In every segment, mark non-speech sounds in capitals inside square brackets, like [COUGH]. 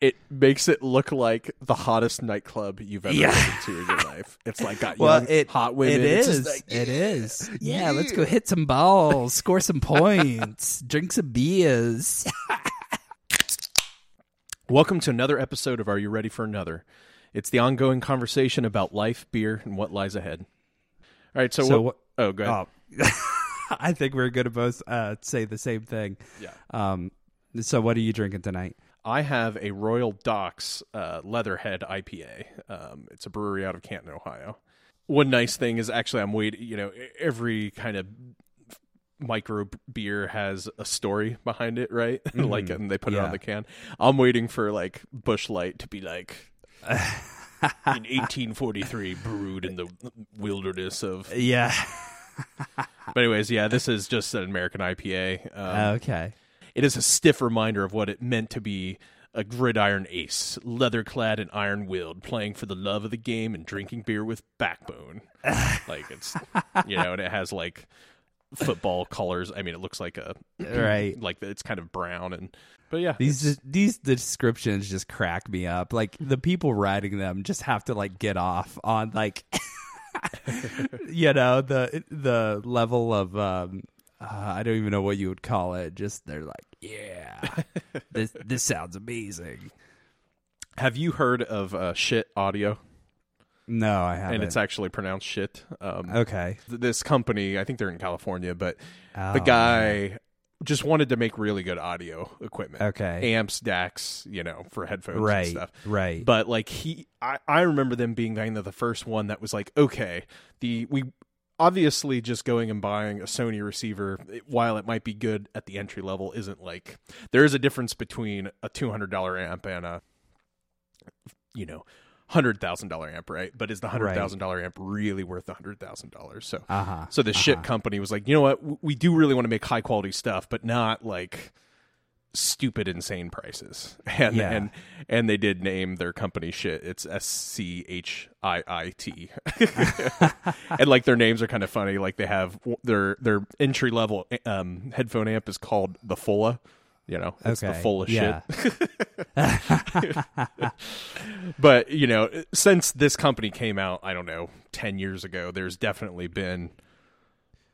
it makes it look like the hottest nightclub you've ever Yeah. been to in your life. It's like got Well, young, it hot women. It's is. like, It is. Yeah, yeah. let's go hit some balls, [LAUGHS] score some points, drink some beers. Welcome to another episode of Are You Ready for Another? It's the ongoing conversation about life, beer, and what lies ahead. All right, so, So what? Oh, go ahead. Oh, [LAUGHS] I think we're going to both uh, say the same thing. Yeah. Um. So, what are you drinking tonight? I have a Royal Docks uh, Leatherhead IPA. Um, it's a brewery out of Canton, Ohio. One nice thing is actually I'm waiting. You know, every kind of micro beer has a story behind it, right? [LAUGHS] like, and they put it on the can. I'm waiting for like Busch Light to be like. [LAUGHS] in 1843, brewed in the wilderness of. Yeah. But anyways, yeah, this is just an American IPA. [LAUGHS] Um, okay. It is a stiff reminder of what it meant to be a gridiron ace, leather clad and iron willed, playing for the love of the game and drinking beer with backbone. [LAUGHS] like it's, you know, and it has like football colors. I mean, it looks like a Right. like it's kind of brown and, but yeah, These it's- these descriptions just crack me up. Like the people writing them just have to like get off on like [LAUGHS] you know the the level of um uh, I don't even know what you would call it. Just they're like, yeah, [LAUGHS] this this sounds amazing. have you heard of uh, Schiit audio? No, I haven't. And it's actually pronounced shit. Um, okay. th- this company, I think they're in California, but Oh, the guy just wanted to make really good audio equipment. Okay. Amps, DACs, you know, for headphones right, and stuff. right. But like he I, I remember them being kind of the first one that was like, okay, the we obviously just going and buying a Sony receiver, while it might be good at the entry level, isn't like there is a difference between a two hundred dollar amp and a you know hundred thousand dollar amp, right? But is the hundred thousand dollar amp really worth a hundred thousand dollars? So uh huh. so the Schiit company was like, you know what? We do really want to make high quality stuff, but not like stupid insane prices. [LAUGHS] And Yeah. and and they did name their company Schiit. It's S C H I I T. [LAUGHS] And like their names are kind of funny. Like they have their their entry level um, headphone amp is called the Fulla. You know, it's the Okay. full of yeah. shit. [LAUGHS] But you know, since this company came out, I don't know, ten years ago, there's definitely been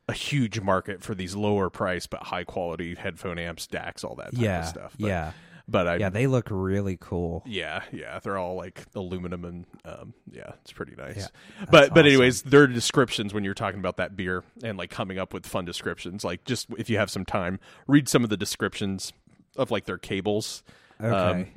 a huge market for these lower price but high quality headphone amps, DACs, all that type yeah. of stuff. But, yeah. but I Yeah. They look really cool. yeah, yeah, they're all like aluminum and um, yeah, it's pretty nice. Yeah, but that's but anyways, their descriptions when you're talking about that beer and like coming up with fun descriptions, like just if you have some time, read some of the descriptions of like their cables. Um, Okay.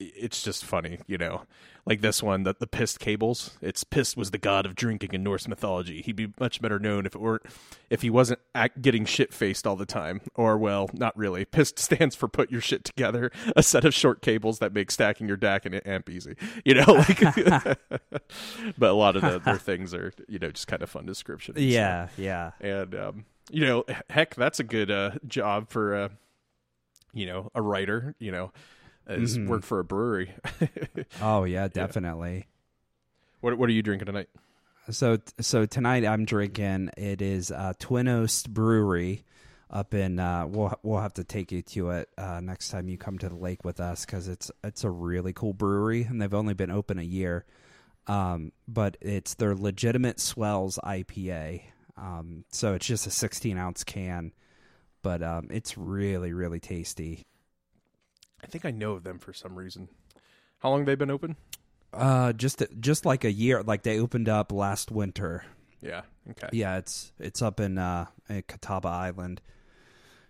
It's just funny, you know. Like this one, the, the Pyst cables. It's Pyst was the god of drinking in Norse mythology. He'd be much better known if it weren't if he wasn't act, getting shit faced all the time. Or well, not really. Pyst [LAUGHS] stands for put your shit together. A set of short cables that make stacking your DAC and amp easy. You know, like. [LAUGHS] [LAUGHS] but a lot of the, their things are you know just kind of fun descriptions. yeah. Yeah. and um, you know, heck, that's a good uh, job for uh, you know a writer. You know, is Mhm. work for a brewery. [LAUGHS] Oh yeah, definitely. what What are you drinking tonight? So so tonight I'm drinking. It is uh, Twin Oast Brewery up in. Uh, we'll we'll have to take you to it uh, next time you come to the lake with us because it's it's a really cool brewery and they've only been open a year. Um, but it's their legitimate swells IPA. Um, so it's just a 16 ounce can, but um, it's really really tasty. I think I know of them for some reason. How long they been open? Uh, just just like a year. Like they opened up last winter. Yeah. Okay. Yeah, it's it's up in uh in Catawba Island.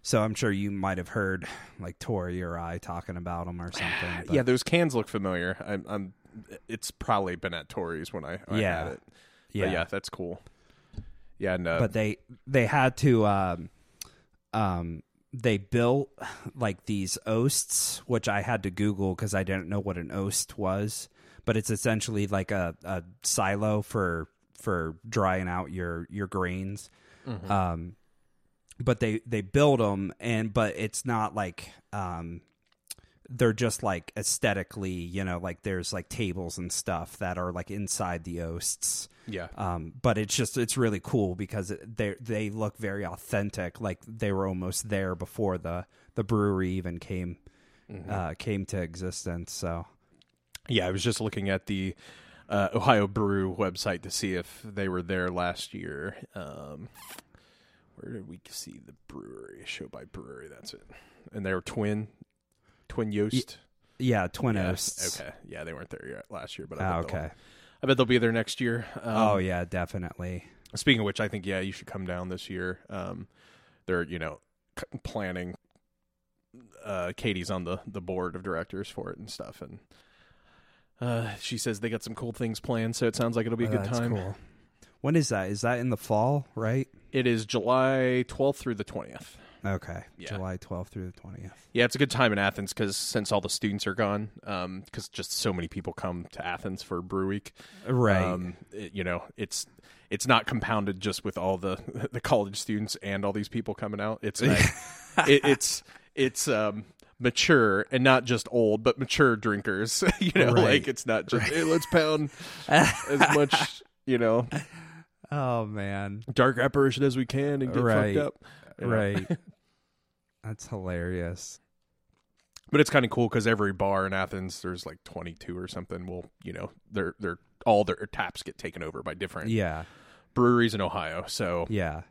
So I'm sure you might have heard like Tori or I talking about them or something. [SIGHS] but- Yeah, those cans look familiar. I'm. I'm it's probably been at Tori's when I, when I Yeah. had it. yeah, But yeah, that's cool. Yeah, and uh, But they they had to um um they built [SIGHS] like these oasts, which I had to Google because I didn't know what an oast was. But it's essentially like a, a silo for for drying out your your grains. Um, but they they build them, and but it's not like um, they're just like aesthetically, you know, like there's like tables and stuff that are like inside the oasts. yeah, Um, but it's just it's really cool because they they look very authentic, like they were almost there before the the brewery even came uh, came to existence. So Yeah, I was just looking at the uh, Ohio Brew website to see if they were there last year. Um, where did we see the brewery? Show by brewery. That's it. And they were twin, twin Oast. yeah, Twin Yeah, Okay. Yeah, they weren't there yet last year, but I Ah, bet they'll- okay. I bet they'll be there next year. Um, oh yeah, definitely. Speaking of which, I think yeah, you should come down this year. Um, they're you know c- planning. Uh, Katie's on the the board of directors for it and stuff, and uh, she says they got some cool things planned. So it sounds like it'll be a Oh, good that's time. Cool. When is that? Is that in the fall? Right. It is July twelfth through the twentieth. Okay. Yeah. July twelfth through the twentieth. Yeah, it's a good time in Athens because since all the students are gone, because just so many people come to Athens for Brew Week. Right. Um, it- you know, it's it's not compounded just with all the [LAUGHS] the college students and all these people coming out. It's like, [LAUGHS] it, it's it's um mature and not just old, but mature drinkers. [LAUGHS] you know, Right. like it's not just hey, let's pound as much you know oh man. dark apparition as we can and get Right. fucked up. You know? Right. [LAUGHS] That's hilarious. But it's kind of cool because every bar in Athens, there's like 22 or something. Will you know, they're they're all their taps get taken over by different Yeah. breweries in Ohio. So Yeah.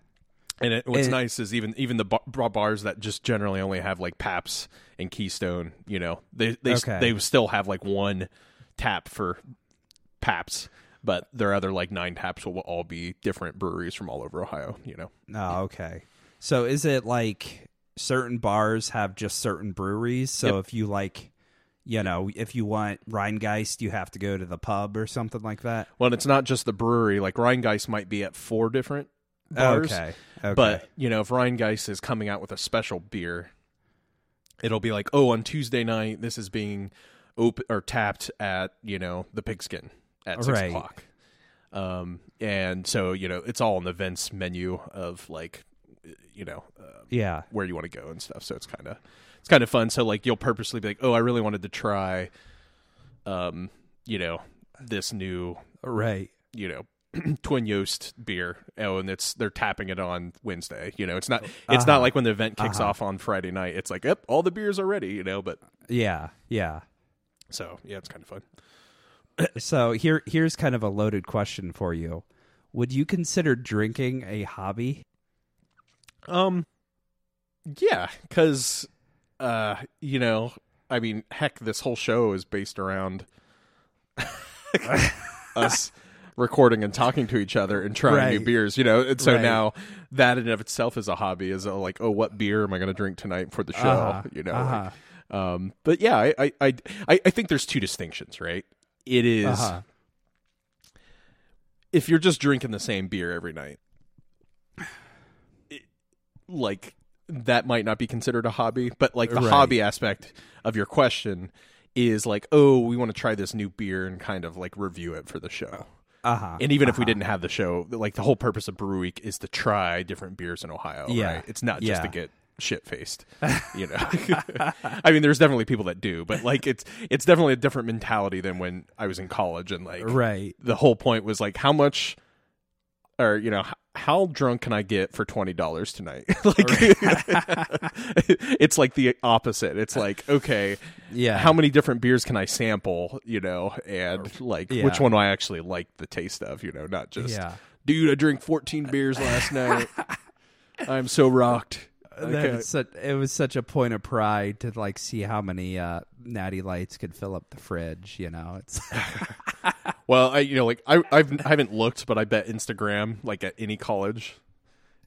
And it, what's And- nice is even even the bar, bar- bars that just generally only have like Pabst and Keystone, you know, they they Okay. they still have like one tap for Pabst, but their other like nine taps will all be different breweries from all over Ohio. You know, Oh, okay. So is it like certain bars have just certain breweries? So Yep. if you like, you know, if you want Rhinegeist, you have to go to the pub or something like that. well, it's not just the brewery. Like Rhinegeist might be at four different bars, Okay. Okay. but you know, if Rhinegeist is coming out with a special beer, it'll be like, oh, on Tuesday night, this is being open or tapped at you know the Pigskin at six Right. o'clock. Um, and so you know, it's all on the events menu of like, you know, uh, yeah. where you want to go and stuff. So it's kind of it's kind of fun. So like, you'll purposely be like, oh, I really wanted to try, um, you know, this new Right. you know [CLEARS THROAT] twin oast beer oh and it's they're tapping it on wednesday you know it's not it's not Uh-huh. like when the event kicks Uh-huh. off on friday night it's like yep all the beers are ready you know but Yeah. Yeah. so yeah it's kind of fun [COUGHS] So here here's kind of a loaded question for you. Would you consider drinking a hobby? Um yeah because uh you know i mean heck this whole show is based around [LAUGHS] us recording and talking to each other and trying new beers you know and so Right. now that in and of itself is a hobby is uh, like oh what beer am i going to drink tonight for the show Uh-huh. you know Uh-huh. like, Um, but yeah, I, I, I, I- think there's two distinctions, right? It is Uh-huh. if you're just drinking the same beer every night, like that might not be considered a hobby. But like the Right. hobby aspect of your question is like, oh, we want to try this new beer and kind of like review it for the show. Uh-huh. And even if we didn't have the show, like the whole purpose of Brew Week is to try different beers in Ohio. Yeah. right? it's not just to get shit faced. [LAUGHS] You know, [LAUGHS] I mean, there's definitely people that do, but like it's it's definitely a different mentality than when I was in college and like Right. the whole point was like how much or you know how drunk can I get for twenty dollars tonight? [LAUGHS] like, [LAUGHS] it's like the opposite. It's like okay, Yeah. how many different beers can I sample? You know, and like Yeah. which one do I actually like the taste of? You know, not just Yeah. dude, I drank fourteen beers last [LAUGHS] night. I'm so rocked. Okay. such, it was such a point of pride to like see how many uh, natty lights could fill up the fridge. You know, it's Well, I you know like I I've, I haven't looked, but I bet Instagram like at any college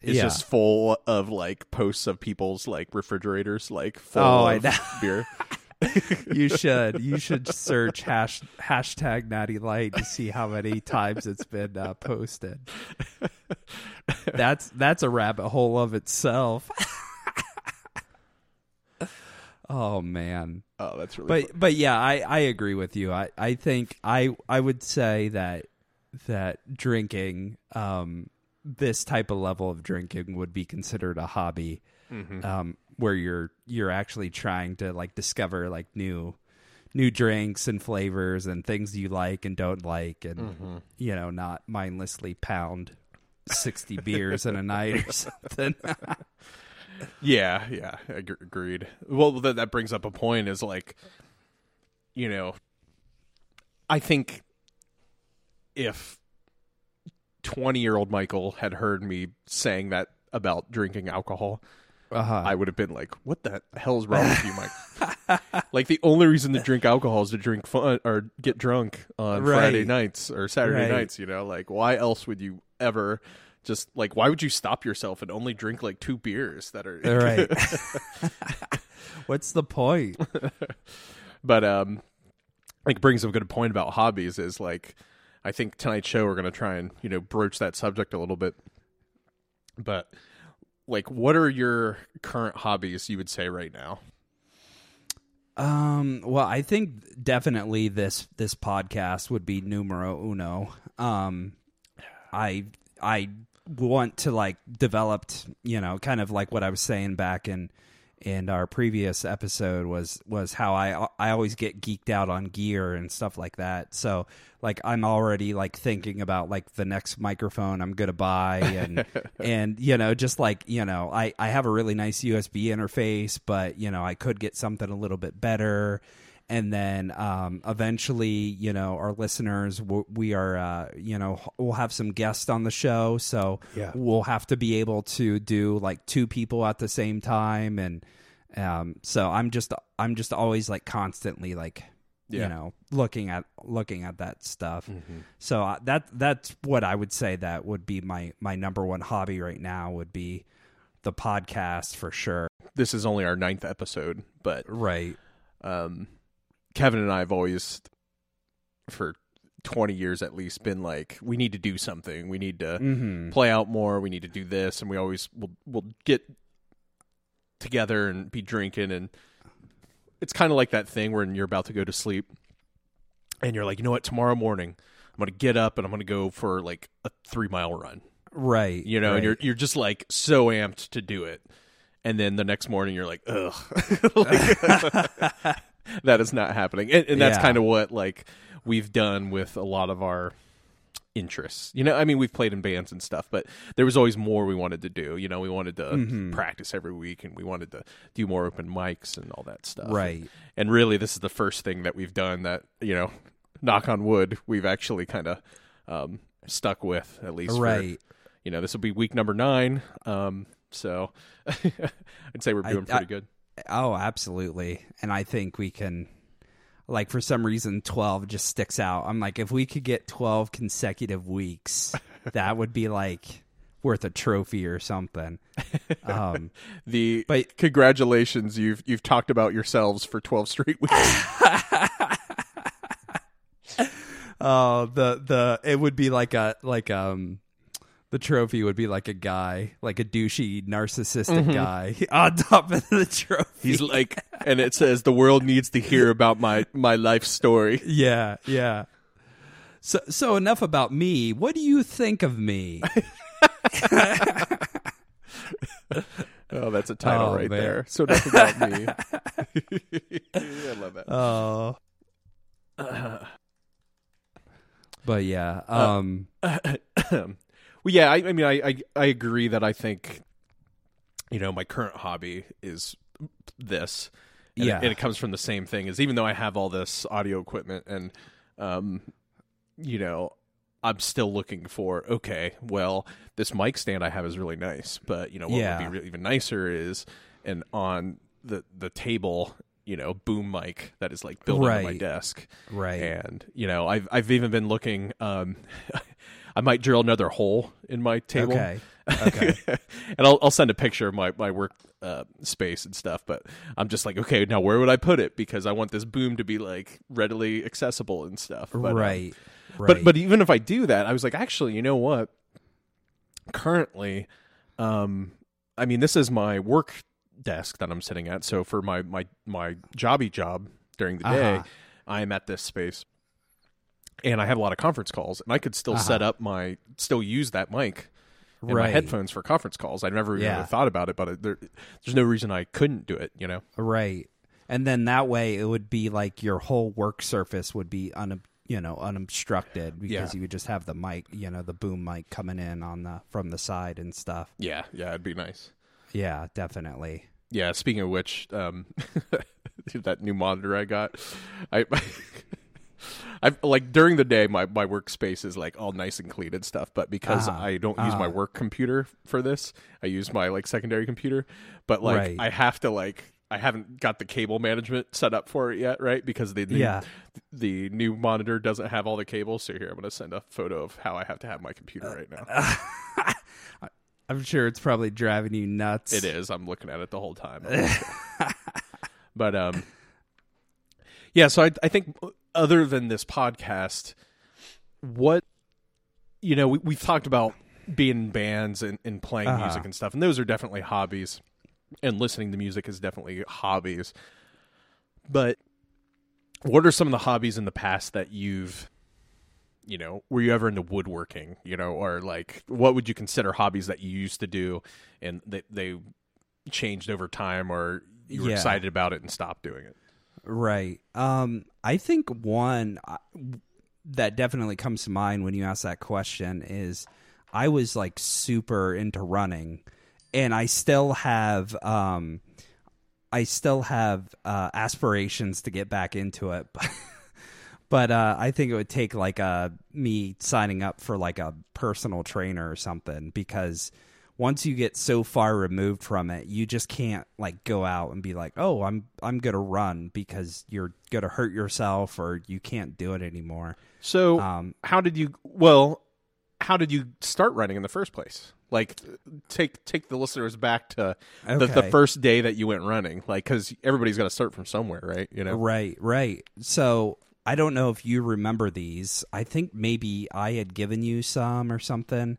is Yeah. just full of like posts of people's like refrigerators like full Oh, of [LAUGHS] beer. [LAUGHS] you should you [LAUGHS] should search hash, hashtag natty light to see how many times it's been uh, posted. That's that's a rabbit hole of itself. oh man. Oh, that's really but but yeah, I, I agree with you. I, I think I I would say that that drinking um this type of level of drinking would be considered a hobby Mm-hmm. um where you're you're actually trying to like discover like new new drinks and flavors and things you like and don't like and Mm-hmm. you know not mindlessly pound 60 beers in a night or [LAUGHS] something [LAUGHS] Yeah, yeah, ag- agreed. Well, that that brings up a point is like, you know, I think if twenty year old Michael had heard me saying that about drinking alcohol, Uh-huh. I would have been like, "What the hell is wrong with you, Mike?" [LAUGHS] like the only reason to drink alcohol is to drink fun or get drunk on Right. Friday nights or Saturday Right. nights. You know, like why else would you ever? Just like why would you stop yourself and only drink like two beers that are right. [LAUGHS] [LAUGHS] What's the point? [LAUGHS] but um like brings up a good point about hobbies is like I think tonight's show we're gonna try and you know broach that subject a little bit. But like, what are your current hobbies? You would say right now. Um, well, I think definitely this this podcast would be numero uno. Um, I I want to like developed, you know, kind of like what I was saying back in in our previous episode was was how I I always get geeked out on gear and stuff like that. So like I'm already like thinking about like the next microphone I'm gonna buy and [LAUGHS] and you know just like you know I I have a really nice USB interface, but you know I could get something a little bit better. And then um, eventually, you know, our listeners, we are, uh, you know, we'll have some guests on the show, so Yeah. we'll have to be able to do like two people at the same time, and um, so I'm just, I'm just always like constantly like, Yeah. you know, looking at looking at that stuff. So uh, that that's what I would say that would be my my number one hobby right now would be the podcast for sure. This is only our ninth episode, but Right. um, Kevin and I have always, for twenty years at least, been like, we need to do something. We need to Mm-hmm. play out more. We need to do this, and we always will will get together and be drinking, and it's kind of like that thing when you're about to go to sleep, and you're like, you know what, tomorrow morning I'm gonna get up and I'm gonna go for like a three mile run, Right. you know, right. and you're you're just like so amped to do it, and then the next morning you're like, ugh, [LAUGHS] Like, [LAUGHS] [LAUGHS] that is not happening, and, and that's Yeah. kind of what like we've done with a lot of our interests. You know, I mean, we've played in bands and stuff, but there was always more we wanted to do. You know, we wanted to Mm-hmm. practice every week, and we wanted to do more open mics and all that stuff. Right. And really, this is the first thing that we've done that you know, knock on wood, we've actually kind of um, stuck with at least. for- Right. you know, this will be week number nine. Um, so [LAUGHS] I'd say we're doing I- pretty good. Oh, absolutely. And I think we can like for some reason 12 just sticks out. I'm like if we could get 12 consecutive weeks, [LAUGHS] that would be like worth a trophy or something. Um [LAUGHS] The but- congratulations, you've you've talked about yourselves for twelve straight weeks. oh, [LAUGHS] the the it would be like a like um the trophy would be like a guy, like a douchey narcissistic guy [LAUGHS] on top of the trophy. He's like, and it says the world needs to hear about my my life story. [LAUGHS] Yeah, yeah. So so enough about me. What do you think of me? [LAUGHS] Oh, that's a title Oh, right man. there. So enough about me. I love that. Oh. [CLEARS THROAT] But yeah, um [CLEARS THROAT] well, yeah, I, I mean, I, I I agree that I think, you know, my current hobby is this. And Yeah. it, and it comes from the same thing. Is even though I have all this audio equipment and, um, you know, I'm still looking for okay, well, this mic stand I have is really nice, but you know what Yeah. would be really, even nicer is an on the the table, you know, boom mic that is like built right. into my desk. right. And you know, I've I've even been looking. Um, [LAUGHS] I might drill another hole in my table. Okay. [LAUGHS] Okay. and I'll I'll send a picture of my my work uh, space and stuff. But I'm just like, okay, now where would I put it? Because I want this boom to be like readily accessible and stuff. But, um, right. Right. but but even if I do that, I was like, actually, you know what? Currently, um, I mean, this is my work desk that I'm sitting at. So for my my my jobby job during the day, Uh-huh. I'm at this space, and I have a lot of conference calls, and I could still set up my still use that mic. And my Uh-huh. Headphones for conference calls. I never even Yeah. really thought about it, but it, there, there's no reason I couldn't do it. You know? right. And then that way it would be like your whole work surface would be un you know, unobstructed because Yeah. you would just have the mic, you know, the boom mic coming in on the from the side and stuff. Yeah, yeah, it'd be nice. Yeah, definitely. Yeah. Speaking of which, um, [LAUGHS] that new monitor I got, I. [LAUGHS] I like during the day my, my workspace is like all nice and clean and stuff, but because Uh-huh. I don't use my Uh-huh. work computer for this, I use my like secondary computer. But like Right. I have to like I haven't got the cable management set up for it yet, right? Because the new, Yeah. the new monitor doesn't have all the cables. So here I'm going to send a photo of how I have to have my computer right now. [LAUGHS] I'm sure it's probably driving you nuts. It is. I'm looking at it the whole time. [LAUGHS] but um, yeah. So I I think other than this podcast, what you know, we we've talked about being in bands and, and playing Uh-huh. music and stuff, and those are definitely hobbies, and listening to music is definitely hobbies. But what are some of the hobbies in the past that you've you know, were you ever into woodworking, you know, or like what would you consider hobbies that you used to do and they they changed over time or you were Yeah. excited about it and stopped doing it? Right. Um, I think one uh, that definitely comes to mind when you ask that question is I was like super into running, and I still have um, I still have uh, aspirations to get back into it, [LAUGHS] but. Uh, I think it would take like a me signing up for like a personal trainer or something because once you get so far removed from it, you just can't like go out and be like, "Oh, I'm I'm going to run" because you're going to hurt yourself or you can't do it anymore. So, Um, how did you well, how did you start running in the first place? Like take take the listeners back to the, the first day that you went running, like cuz everybody's got to start from somewhere, right? You know. Right, right. So I don't know if you remember these. I think maybe I had given you some or something,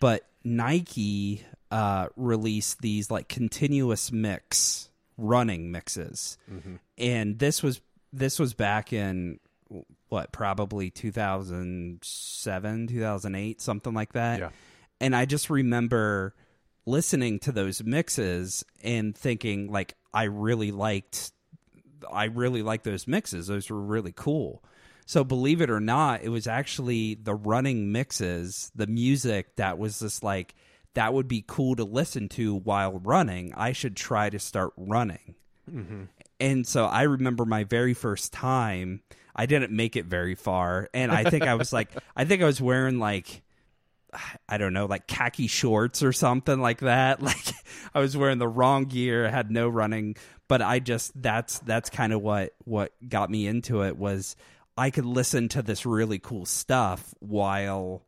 but Nike uh, released these like continuous mix running mixes, and this was this was back in what probably 2007 2008 something like that Yeah. and i just remember listening to those mixes and thinking like i really liked I really liked those mixes. Those were really cool. So believe it or not, it was actually the running mixes, the music that was just like that would be cool to listen to while running. I should try to start running. Mm-hmm. And so I remember my very first time. I didn't make it very far, and I think I was like, [LAUGHS] I think I was wearing like I don't know, like khaki shorts or something like that. [LAUGHS] Like I was wearing the wrong gear, had no running, but I just that's that's kind of what what got me into it was I could listen to this really cool stuff while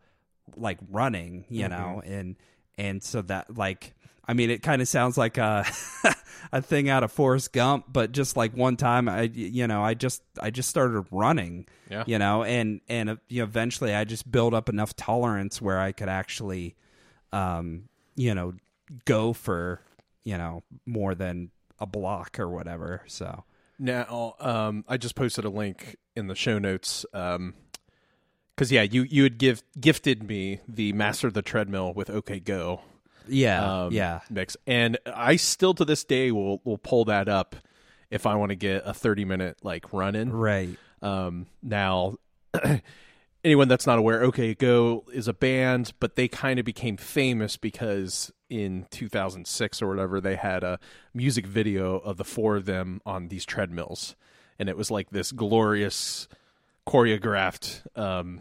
like running, you know, and and so that like I mean it kind of sounds like a [LAUGHS] a thing out of Forrest Gump, but just like one time I you know, I just I just started running Yeah. you know and and uh, you know, eventually i just built up enough tolerance where i could actually um you know go for you know more than a block or whatever so Now, um, I just posted a link in the show notes. Um, because yeah, you you had give gifted me the Master of the Treadmill with OK Go yeah um, yeah mix, and I still to this day will will pull that up if I want to get a thirty minute like run in. right Um, now, [CLEARS THROAT] anyone that's not aware, OK Go is a band, but they kind of became famous because in 2006 or whatever, they had a music video of the four of them on these treadmills, and it was like this glorious choreographed um,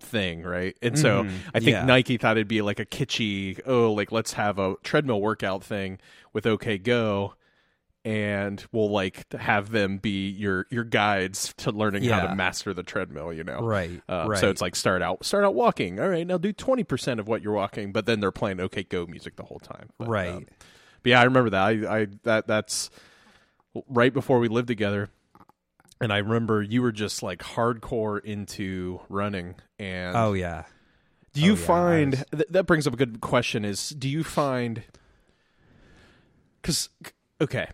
thing, right? And so Mhm. I think Yeah. Nike thought it'd be like a kitschy, oh, like let's have a treadmill workout thing with OK Go and we'll like have them be your your guides to learning how to master the treadmill you know? Right uh, right. so it's like start out start out walking. All right now do 20% of what you're walking but then they're playing OK Go music the whole time. But, right. um, but yeah i remember that. I i that that's right before we lived together. And i remember you were just like hardcore into running and oh yeah. Do you Oh, yeah, find was- th- that brings up a good question? Is do you find because okay,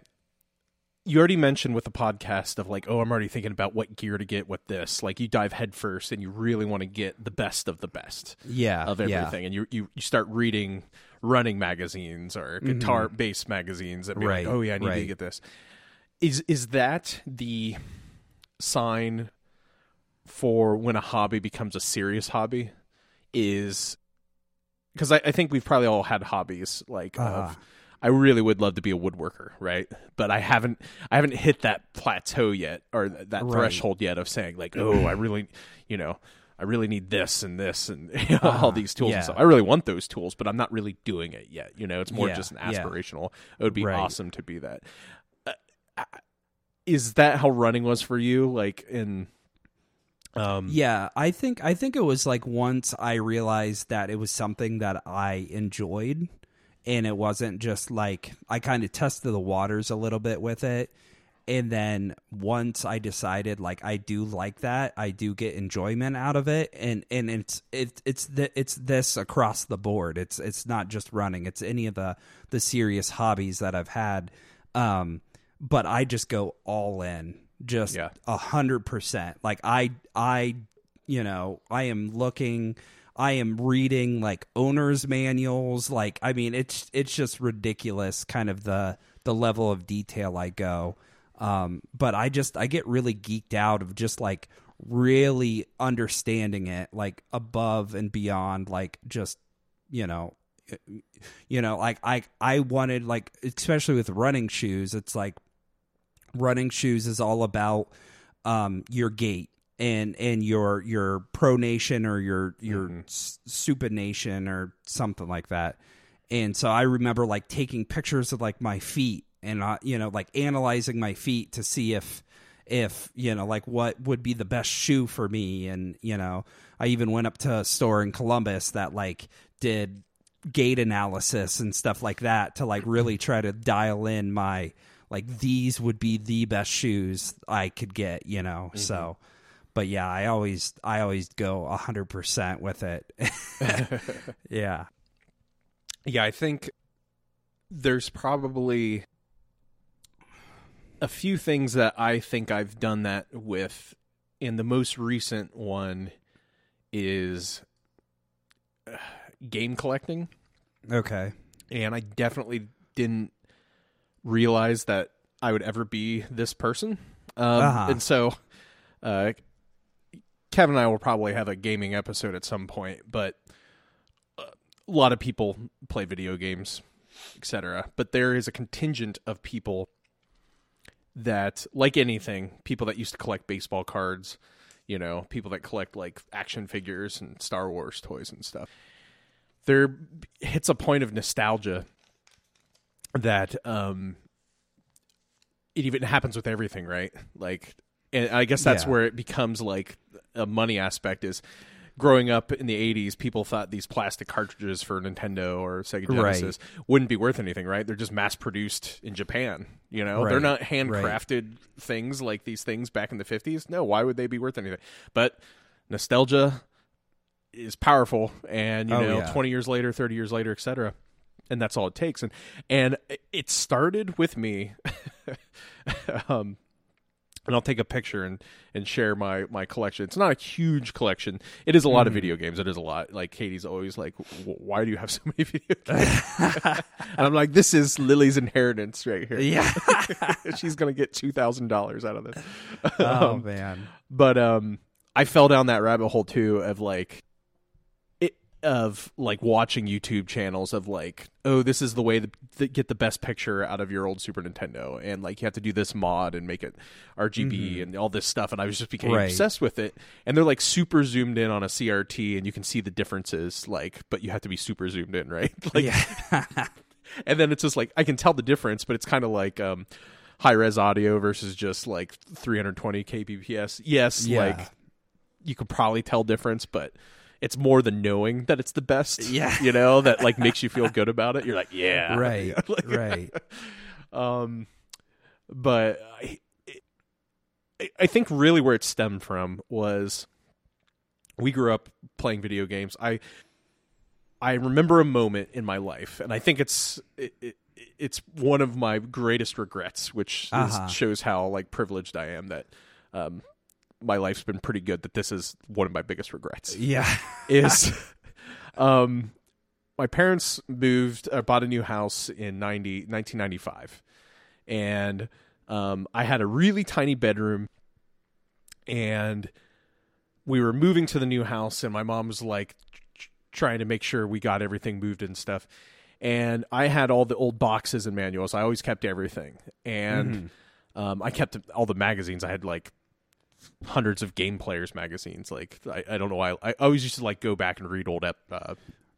you already mentioned with the podcast of like, oh, I'm already thinking about what gear to get with this. Like you dive headfirst and you really want to get the best of the best yeah of yeah. everything, and you you you start reading running magazines or guitar based magazines and be Mm-hmm. Right, like, oh yeah, I need to get this. Is is that the sign for when a hobby becomes a serious hobby? Is because I, I think we've probably all had hobbies like Uh-huh. of I really would love to be a woodworker, right? But I haven't I haven't hit that plateau yet or that Right. threshold yet of saying like, oh, I really, you know, I really need this and this and you [LAUGHS] know, all these tools Uh-huh. yeah. and stuff. I really want those tools, but I'm not really doing it yet. You know, it's more Yeah, just an yeah. aspirational. It would be Right. awesome to be that. Uh, uh, is that how running was for you? Like in, um, Yeah, I think I think it was like once I realized that it was something that I enjoyed and it wasn't just like I kind of tested the waters a little bit with it and then once I decided like I do like that, I do get enjoyment out of it and and it's it, it's the, it's this across the board. It's it's not just running. It's any of the the serious hobbies that I've had um but I just go all in just a hundred percent. Like I, I, you know, I am looking, I am reading like owner's manuals. Like, I mean, it's it's just ridiculous, kind of the the level of detail I go. Um, but I just I get really geeked out of just like really understanding it, like above and beyond, like just you know, you know, like I I wanted like especially with running shoes, it's like running shoes is all about um, your gait and and your your pronation or your your s supination or something like that. And so I remember like taking pictures of like my feet and uh, you know like analyzing my feet to see if if you know like what would be the best shoe for me and you know I even went up to a store in Columbus that like did gait analysis and stuff like that to like really [CLEARS THROAT] try to dial in my like these would be the best shoes I could get, you know. So but yeah, I always I always go 100% with it. [LAUGHS] [LAUGHS] yeah. Yeah, I think there's probably a few things that I think I've done that with. And the most recent one is uh, game collecting. Okay. And I definitely didn't realize that I would ever be this person. Um, Uh-huh. And so uh, Kevin and I will probably have a gaming episode at some point, but uh, a lot of people play video games, etc. But there is a contingent of people that, like anything, people that used to collect baseball cards, you know, people that collect like action figures and Star Wars toys and stuff. There hits a point of nostalgia that um it even happens with everything, right? Like and I guess that's Yeah. where it becomes like a money aspect is growing up in the 80s people thought these plastic cartridges for Nintendo or Sega Right. Wouldn't be worth anything, right? They're just mass produced in Japan, you know? They're not handcrafted things like these things back in the 50s. No, why would they be worth anything? But nostalgia is powerful and you Oh, know yeah. 20 years later 30 years later etc and that's all it takes and and it started with me [LAUGHS] um and I'll take a picture and and share my my collection. It's not a huge collection. It is a lot of video games. It is a lot. Like Katie's always like, "W- "Why do you have so many [LAUGHS] video games?" [LAUGHS] and I'm like, "This is Lily's inheritance right here. Yeah. [LAUGHS] She's gonna get two thousand dollars out of this." oh Um, man. but um i fell down that rabbit hole too of like of like watching youtube channels of like oh this is the way to, to get the best picture out of your old super nintendo and like you have to do this mod and make it rgb and all this stuff and i was just became Right. obsessed with it and they're like super zoomed in on a crt and you can see the differences like but you have to be super zoomed in [LAUGHS] right like yeah. [LAUGHS] and then it's just like I can tell the difference, but it's kind of like um, high res audio versus just like 320 kbps. Yes, Yeah. like you could probably tell difference, but it's more than knowing that it's the best. Yeah. you know that like makes you feel good about it. You're like, yeah, [LAUGHS] right. [LAUGHS] Like, right. um, but I, I- think really where it stemmed from was we grew up playing video games. I I remember a moment in my life, and I think it's it, it, it's one of my greatest regrets, which Uh-huh. shows how like privileged I am that um, my life's been pretty good. That this is one of my biggest regrets Yeah. [LAUGHS] is um my parents moved uh, bought a new house in 90 1995 and um I had a really tiny bedroom and we were moving to the new house and my mom was like tr- trying to make sure we got everything moved and stuff and I had all the old boxes and manuals. I always kept everything, and Mm-hmm. um, I kept all the magazines. I had like hundreds of game players magazines. Like I, I don't know why. I always used to like go back and read old ep, uh,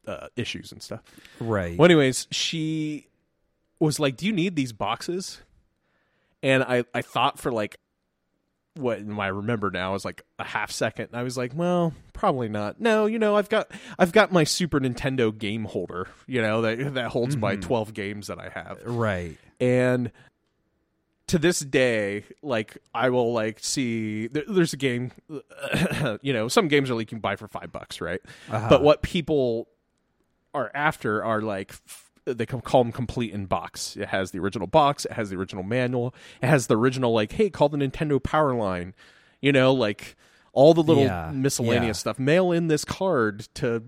uh, issues and stuff. Right. Well, anyways, she was like, "Do you need these boxes?" And I, I thought for like what I remember now is like a half second. And I was like, "Well, probably not." No, you know, I've got I've got my Super Nintendo game holder, you know, that that holds my twelve games that I have, right. and to this day like i will like see there, there's a game [COUGHS] you know some games are like you can buy for five bucks right? Uh-huh. but what people are after are like f- they call them complete in box. It has the original box it has the original manual it has the original like hey call the nintendo power line. You know like all the little Yeah, miscellaneous yeah. stuff. Mail in this card to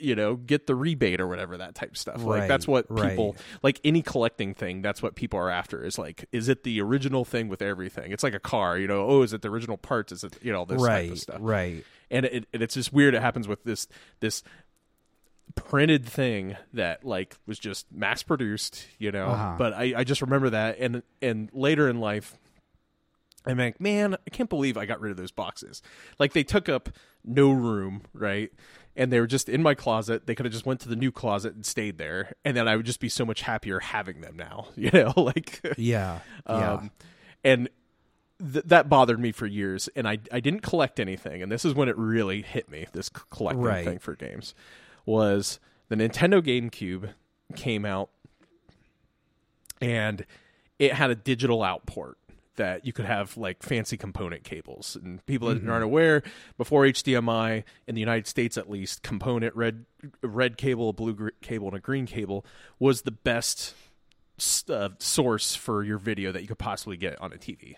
you know get the rebate or whatever that type of stuff like Right, that's what right. people like any collecting thing that's what people are after is like is it the original thing with everything it's like a car you know oh is it the original parts is it you know this type of stuff Right. and it, and it's just weird it happens with this this printed thing that like was just mass produced you know Uh-huh. but I, I just remember that and and later in life i'm like man i can't believe i got rid of those boxes like they took up no room right and they were just in my closet they could have just went to the new closet and stayed there and then i would just be so much happier having them now [LAUGHS] you know like Yeah. Yeah. um, and th- that bothered me for years. And I I didn't collect anything. And this is when it really hit me. This collecting Right. thing for games was the Nintendo GameCube came out, and it had a digital outport that you could have like fancy component cables and people that aren't aware before HDMI in the United States at least component red red cable a blue gr- cable and a green cable was the best uh, source for your video that you could possibly get on a TV.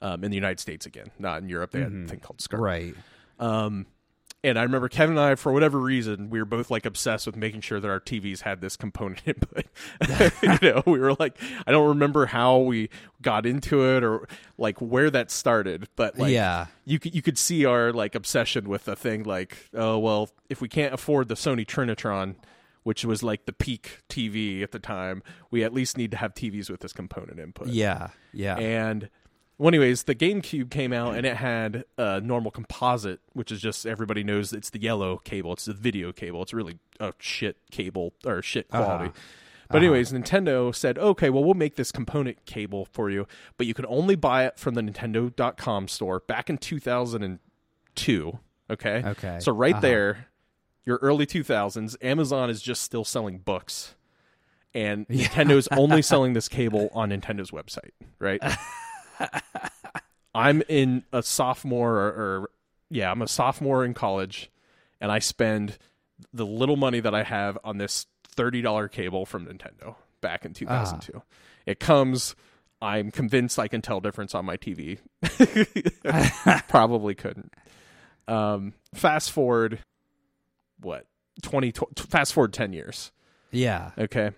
Um, in the United States again, not in Europe. They had a thing called SCART. right. Um, and I remember Kevin and I, for whatever reason, we were both like obsessed with making sure that our TVs had this component [LAUGHS] input. [LAUGHS] you know, we were like, I don't remember how we got into it or like where that started, but like, Yeah. you could you could see our like obsession with the thing like, oh well, if we can't afford the Sony Trinitron, which was like the peak TV at the time, we at least need to have TVs with this component input. Yeah. Yeah. And well, anyways, the GameCube came out and it had a normal composite, which is just everybody knows it's the yellow cable. It's the video cable. It's really a shit cable or shit quality. Uh-huh. But anyways, Nintendo said, "Okay, well, we'll make this component cable for you, but you can only buy it from the Nintendo.com store back in 2002." Okay. Okay. So right Uh-huh. there, your early 2000s, Amazon is just still selling books. And [LAUGHS] Nintendo's only selling this cable on Nintendo's website, right? [LAUGHS] [LAUGHS] I'm in a sophomore or, or yeah, I'm a sophomore in college and I spend the little money that I have on this $30 cable from Nintendo back in 2002. It comes I'm convinced I can tell difference on my TV. [LAUGHS] Probably couldn't. Um, fast forward what? 20 tw- fast forward 10 years. yeah. Okay.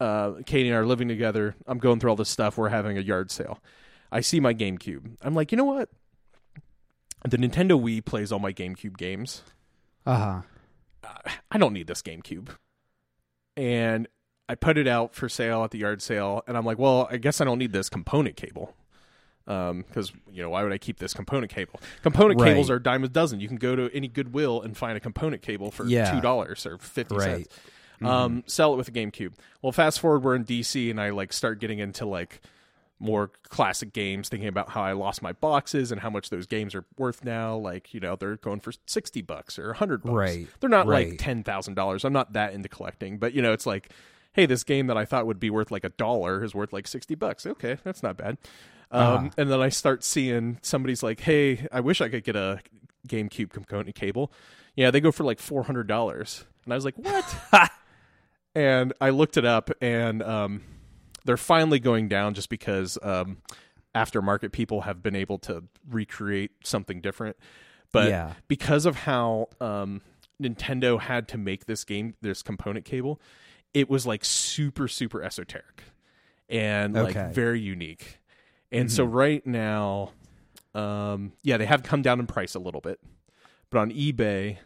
Uh, Katie and I are living together. I'm going through all this stuff. We're having a yard sale. I see my GameCube. I'm like, you know what? The Nintendo Wii plays all my GameCube games. Uh huh. I don't need this GameCube. And I put it out for sale at the yard sale, and I'm like, well, I guess I don't need this component cable. Because you know, why would I keep this component cable? Component Right. cables are a dime a dozen. You can go to any Goodwill and find a component cable for Yeah. two dollars or fifty Right. cents. Um, sell it with a GameCube. Well, fast forward, we're in DC, and I like start getting into like more classic games, thinking about how I lost my boxes and how much those games are worth now. Like, you know, they're going for sixty bucks or hundred bucks. Right. They're not Right. like ten thousand dollars. I'm not that into collecting, but you know, it's like, hey, this game that I thought would be worth like a dollar is worth like sixty bucks. Okay, that's not bad. Um, Uh-huh. And then I start seeing somebody's like, hey, I wish I could get a GameCube component cable. Yeah, they go for like four hundred dollars, and I was like, what? [LAUGHS] and I looked it up, and um, they're finally going down just because um, aftermarket people have been able to recreate something different. But Yeah. because of how um, Nintendo had to make this game, this component cable, it was like super, super esoteric and like very unique. And so right now, um, yeah, they have come down in price a little bit, but on eBay,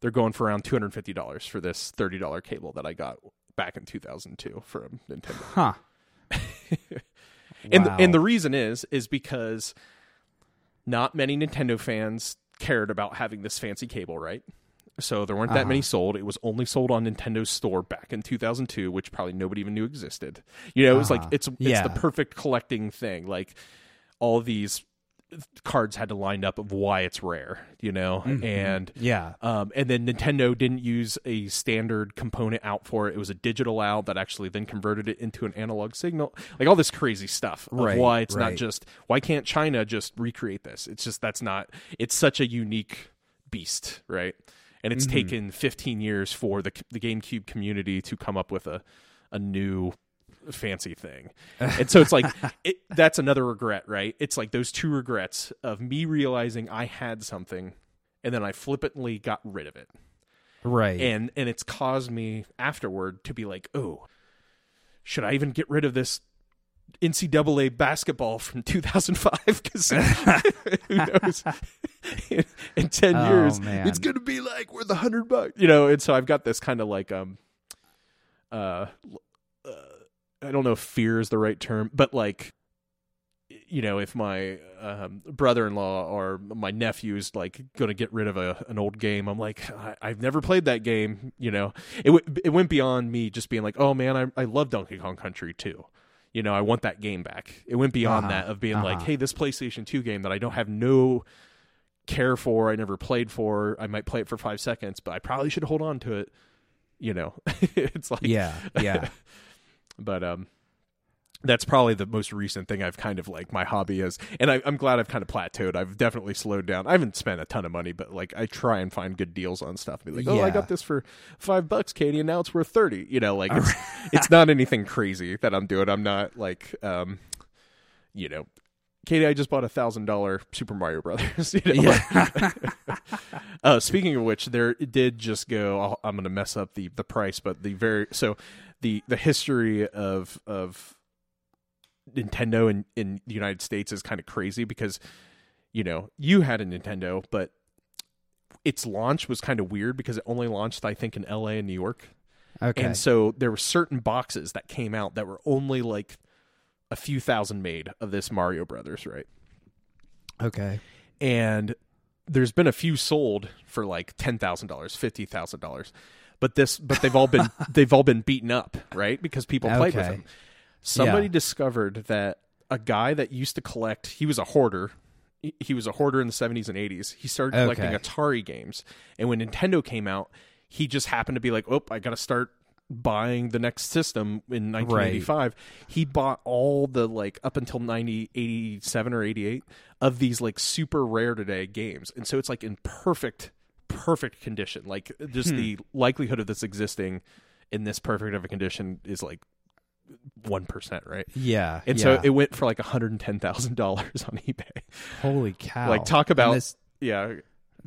they're going for around two hundred fifty dollars for this thirty dollar cable that I got back in two thousand two from Nintendo. Huh. And [LAUGHS] Wow. and the reason is is because not many Nintendo fans cared about having this fancy cable, right? So there weren't that Uh-huh. many sold. It was only sold on Nintendo's store back in 2002, which probably nobody even knew existed. You know, it was like Uh-huh. it's it's Yeah. the perfect collecting thing. Like all these cards had to line up of why it's rare, you know, Mm-hmm. and yeah. um, and then Nintendo didn't use a standard component out for it. It was a digital out that actually then converted it into an analog signal. Like all this crazy stuff of Right, why it's not just why can't China just recreate this? It's just that's not. It's such a unique beast, right? And it's Mm-hmm. taken 15 years for the the GameCube community to come up with a a new fancy thing. And so it's like [LAUGHS] it, that's another regret, right? It's like those two regrets of me realizing I had something and then I flippantly got rid of it. Right. And and it's caused me afterward to be like, "Oh, should I even get rid of this NCAA basketball from [LAUGHS] 2005 cuz [LAUGHS] who knows in, in 10 Oh, years man. it's going to be like worth a 100 bucks." You know, and so I've got this kind of like um uh, I don't know if fear is the right term, but like, you know, if my um, brother-in-law or my nephew is like going to get rid of a, an old game, I'm like, I, I've never played that game. You know, it w- it went beyond me just being like, oh man, I I love Donkey Kong Country too. You know, I want that game back. It went beyond Uh-huh. that of being like, Uh-huh. hey, this PlayStation 2 game that I don't have no care for, I never played for. I might play it for five seconds, but I probably should hold on to it. You know, [LAUGHS] it's like yeah. Yeah. [LAUGHS] but um that's probably the most recent thing I've kind of like my hobby is, and I, I'm glad I've kind of plateaued. I've definitely slowed down. I haven't spent a ton of money, but like I try and find good deals on stuff. Be like, oh, I got this for five bucks, Katie, and now it's worth thirty. You know, like it's it's not anything crazy that I'm doing. I'm not like, um, you know, Katie, I just bought a thousand dollar Super Mario Brothers. [LAUGHS] You know, [LAUGHS] uh, speaking of which, there it did just go. I'll, I'm going to mess up the the price, but the very so the the history of of Nintendo in in the United States is kind of crazy because you know you had a Nintendo, but its launch was kind of weird because it only launched I think in L.A. and New York, Okay. and so there were certain boxes that came out that were only like a few thousand made of this Mario Brothers, right? okay. and there's been a few sold for like ten thousand dollars, fifty thousand dollars, but this, but they've all been [LAUGHS] they've all been beaten up, right? Because people played with them. Somebody Yeah. discovered that a guy that used to collect, he was a hoarder. He- was a hoarder in the seventies and eighties. He started collecting Okay. Atari games, and when Nintendo came out, he just happened to be like, "Oh, I got to start." Buying the next system in 1985 he bought all the like up until 90 87 or 88 of these like super rare today games and so it's like in perfect perfect condition like just hmm. the likelihood of this existing in this perfect of a condition is like 1% right Yeah. and yeah. so it went for like $110000 [LAUGHS] on ebay holy cow. like talk And about this. yeah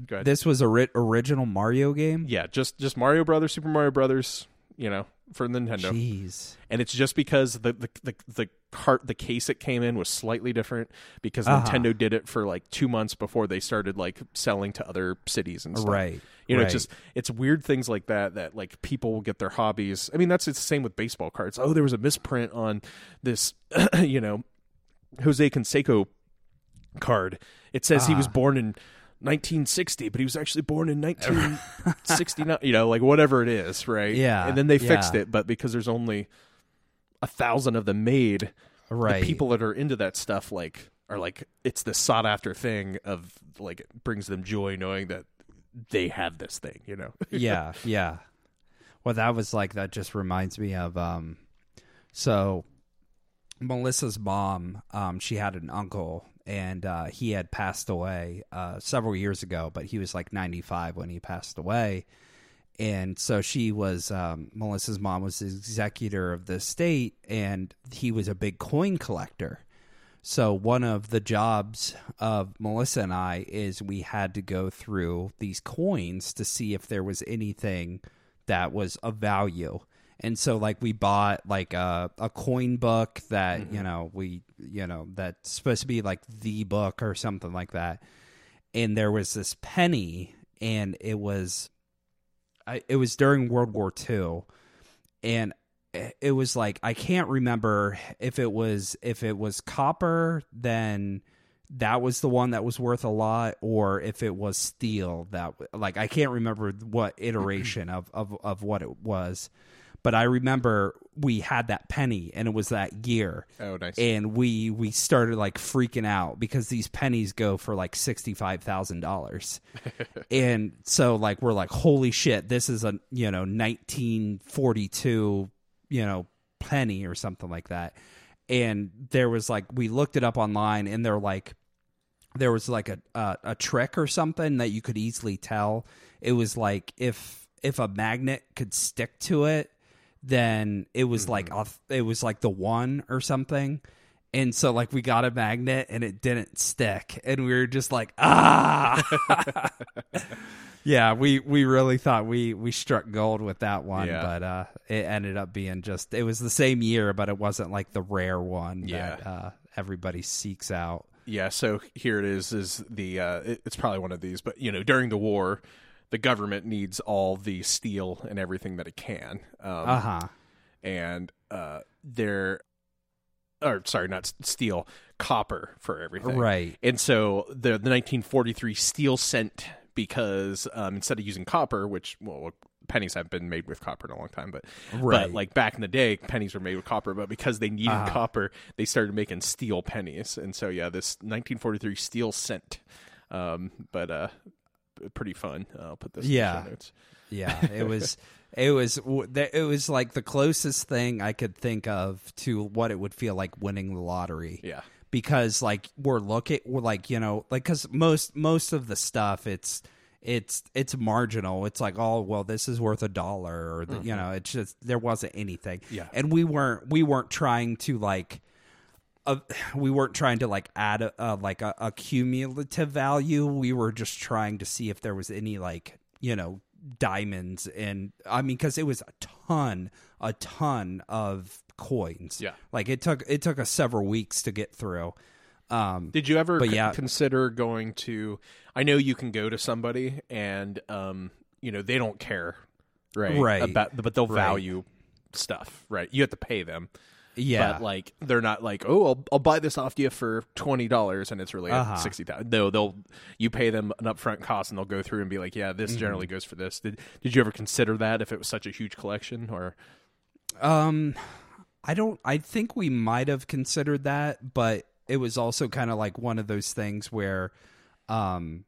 go ahead This was a ri- original Mario game. yeah just just mario brothers super mario brothers you know for nintendo Jeez. and it's just because the the the, the cart the case it came in was slightly different because Uh-huh. Nintendo did it for like two months before they started like selling to other cities and stuff. Right. You know, right. it's just it's weird things like that that like people will get their hobbies. I mean, that's it's the same with baseball cards. Oh, there was a misprint on this, [CLEARS THROAT] you know, Jose Canseco card. It says he was Ah. born in 1960, but he was actually born in [LAUGHS] 1969. you know, like whatever it is, right? Yeah, And then they fixed yeah. it, but because there's only a thousand of them made, right. the people that are into that stuff like are like it's the sought after thing of like it brings them joy knowing that they have this thing, you know. [LAUGHS] yeah, yeah. Well, that was like that. Just reminds me of um. So, Melissa's mom, um, she had an uncle, and uh, he had passed away uh, several years ago, but he was like ninety five when he passed away, and so she was um, Melissa's mom was the executor of the estate, and he was a big coin collector. So one of the jobs of Melissa and I is we had to go through these coins to see if there was anything that was of value. And so like we bought like a, a coin book that, you mm-hmm. know, we you know, that's supposed to be like the book or something like that. And there was this penny and it was I, it was during World War II, and it was like I can't remember if it was if it was copper, then that was the one that was worth a lot, or if it was steel that like I can't remember what [CLEARS THROAT] iteration of of of what it was. But I remember we had that penny, and it was that year. Oh, nice. And we we started like freaking out because these pennies go for like sixty five thousand dollars, [LAUGHS] and so like we're like, holy shit, this is a you know nineteen forty two you know penny or something like that. And there was like we looked it up online, and they're like there was like a, a a trick or something that you could easily tell. It was like if if a magnet could stick to it then it was like off, it was like the one or something and so like we got a magnet and it didn't stick and we were just like ah [LAUGHS] yeah we we really thought we we struck gold with that one Yeah. but uh it ended up being just it was the same year but it wasn't like the rare one Yeah. that uh everybody seeks out Yeah, so here it is. Is the uh, it- it's probably one of these, but you know, during the war, the government needs all the steel and everything that it can, um, uh-huh and uh, they're or sorry, not steel, copper for everything, right And so the the 1943 steel cent because um, instead of using copper, which well pennies haven't been made with copper in a long time, but Right. but like back in the day, pennies were made with copper, but because they needed Uh-huh. copper, they started making steel pennies, and so yeah, this 1943 steel cent, um, but uh, pretty fun. I'll put this Yeah. in the show notes. Yeah, it [LAUGHS] was it was it was like the closest thing I could think of to what it would feel like winning the lottery. Yeah, Because like we're looking we're like, you know, like cuz most most of the stuff it's it's it's marginal. It's like, oh, well, this is worth a dollar or the, you mm-hmm. know, it's just there wasn't anything. Yeah. And we weren't we weren't trying to like uh, [SIGHS] we weren't trying to like add a, uh, like a, a cumulative value. We were just trying to see if there was any like you know diamonds and I mean because it was a ton, a ton of coins. Yeah. like it took it took us several weeks to get through. Um, Did you ever c- yeah. consider going to? I know you can go to somebody and um, you know they don't care, right? Right. About, but they'll Right. value stuff, right? You have to pay them, yeah, but like they're not like, oh, I'll, I'll buy this off you for twenty dollars, and it's really Uh-huh. sixty thousand. No, they'll you pay them an upfront cost, and they'll go through and be like, yeah, this Mm-hmm. generally goes for this. Did Did you ever consider that if it was such a huge collection, or Um, I don't. I think we might have considered that, but it was also kind of like one of those things where, um,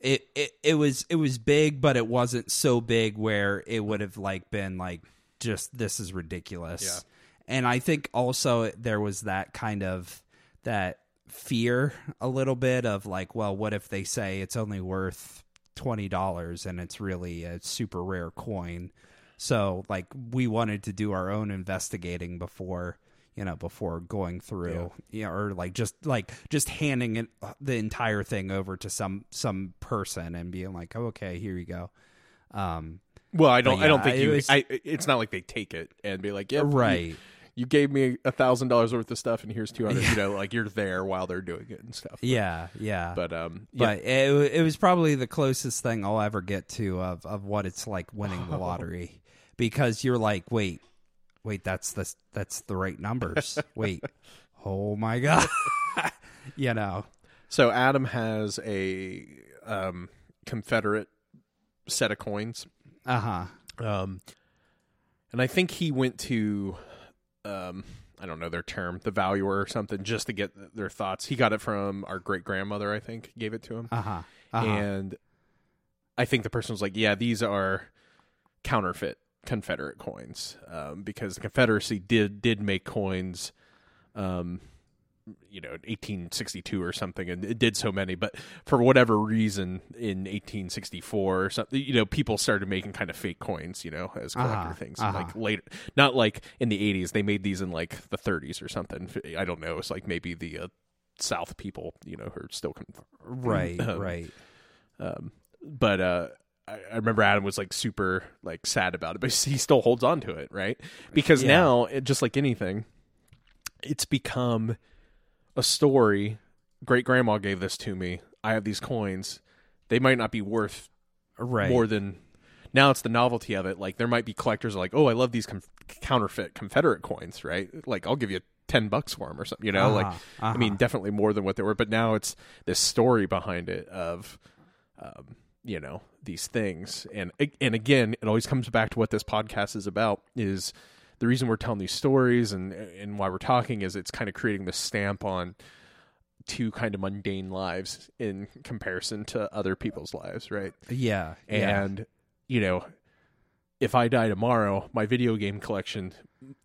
it it it was it was big, but it wasn't so big where it would have like been like just this is ridiculous. Yeah. And I think also there was that kind of that fear a little bit of like, well, what if they say it's only worth twenty dollars and it's really a super rare coin? So like we wanted to do our own investigating before you know before going through you know, or like just like just handing it the entire thing over to some some person and being like oh, okay here you go um well, I don't. But I don't yeah, think it was- I, it's not like they take it and be like, yeah, right You, gave me a thousand dollars worth of stuff, and here's two hundred. You know, like you're there while they're doing it and stuff. yeah yeah. But um, yeah, but it, it was probably the closest thing I'll ever get to of, of what it's like winning the [LAUGHS] lottery. Because you're like, wait, wait, that's the that's the right numbers. [LAUGHS] wait, oh my god, [LAUGHS] you know, So Adam has a um, Confederate set of coins, uh huh, um, and I think he went to um, I don't know their term, the valuer or something, just to get their thoughts. He got it from our great grandmother, I think, gave it to him, uh huh, uh-huh. and I think the person was like, "Yeah, these are counterfeit Confederate coins um, because the Confederacy did did make coins." Um, you know, 1862 or something, and it did so many. But for whatever reason, in 1864 or something, you know, people started making kind of fake coins, you know, as collector Uh-huh, things. Uh-huh. Like later, not like in the 80s. They made these in like the 30s or something. I don't know. It's like maybe the uh, South people, you know, are still. Con- right, um, right, um, but uh, I, I remember Adam was like super like sad about it, but [LAUGHS] he still holds on to it, right? Because Yeah. now, just like anything, it's become a story. Great grandma gave this to me. I have these coins. They might not be worth right, more than now it's the novelty of it. Like there might be collectors like, oh, I love these com- counterfeit Confederate coins, right? Like I'll give you ten bucks for them or something. You know, like Uh-huh, I mean, uh-huh. definitely more than what they were. But now it's this story behind it of, um, you know, these things. And and again, it always comes back to what this podcast is about. Is the reason we're telling these stories and and why we're talking is it's kind of creating this stamp on two kind of mundane lives in comparison to other people's lives, right? yeah, yeah. And you know, if I die tomorrow, my video game collection [LAUGHS]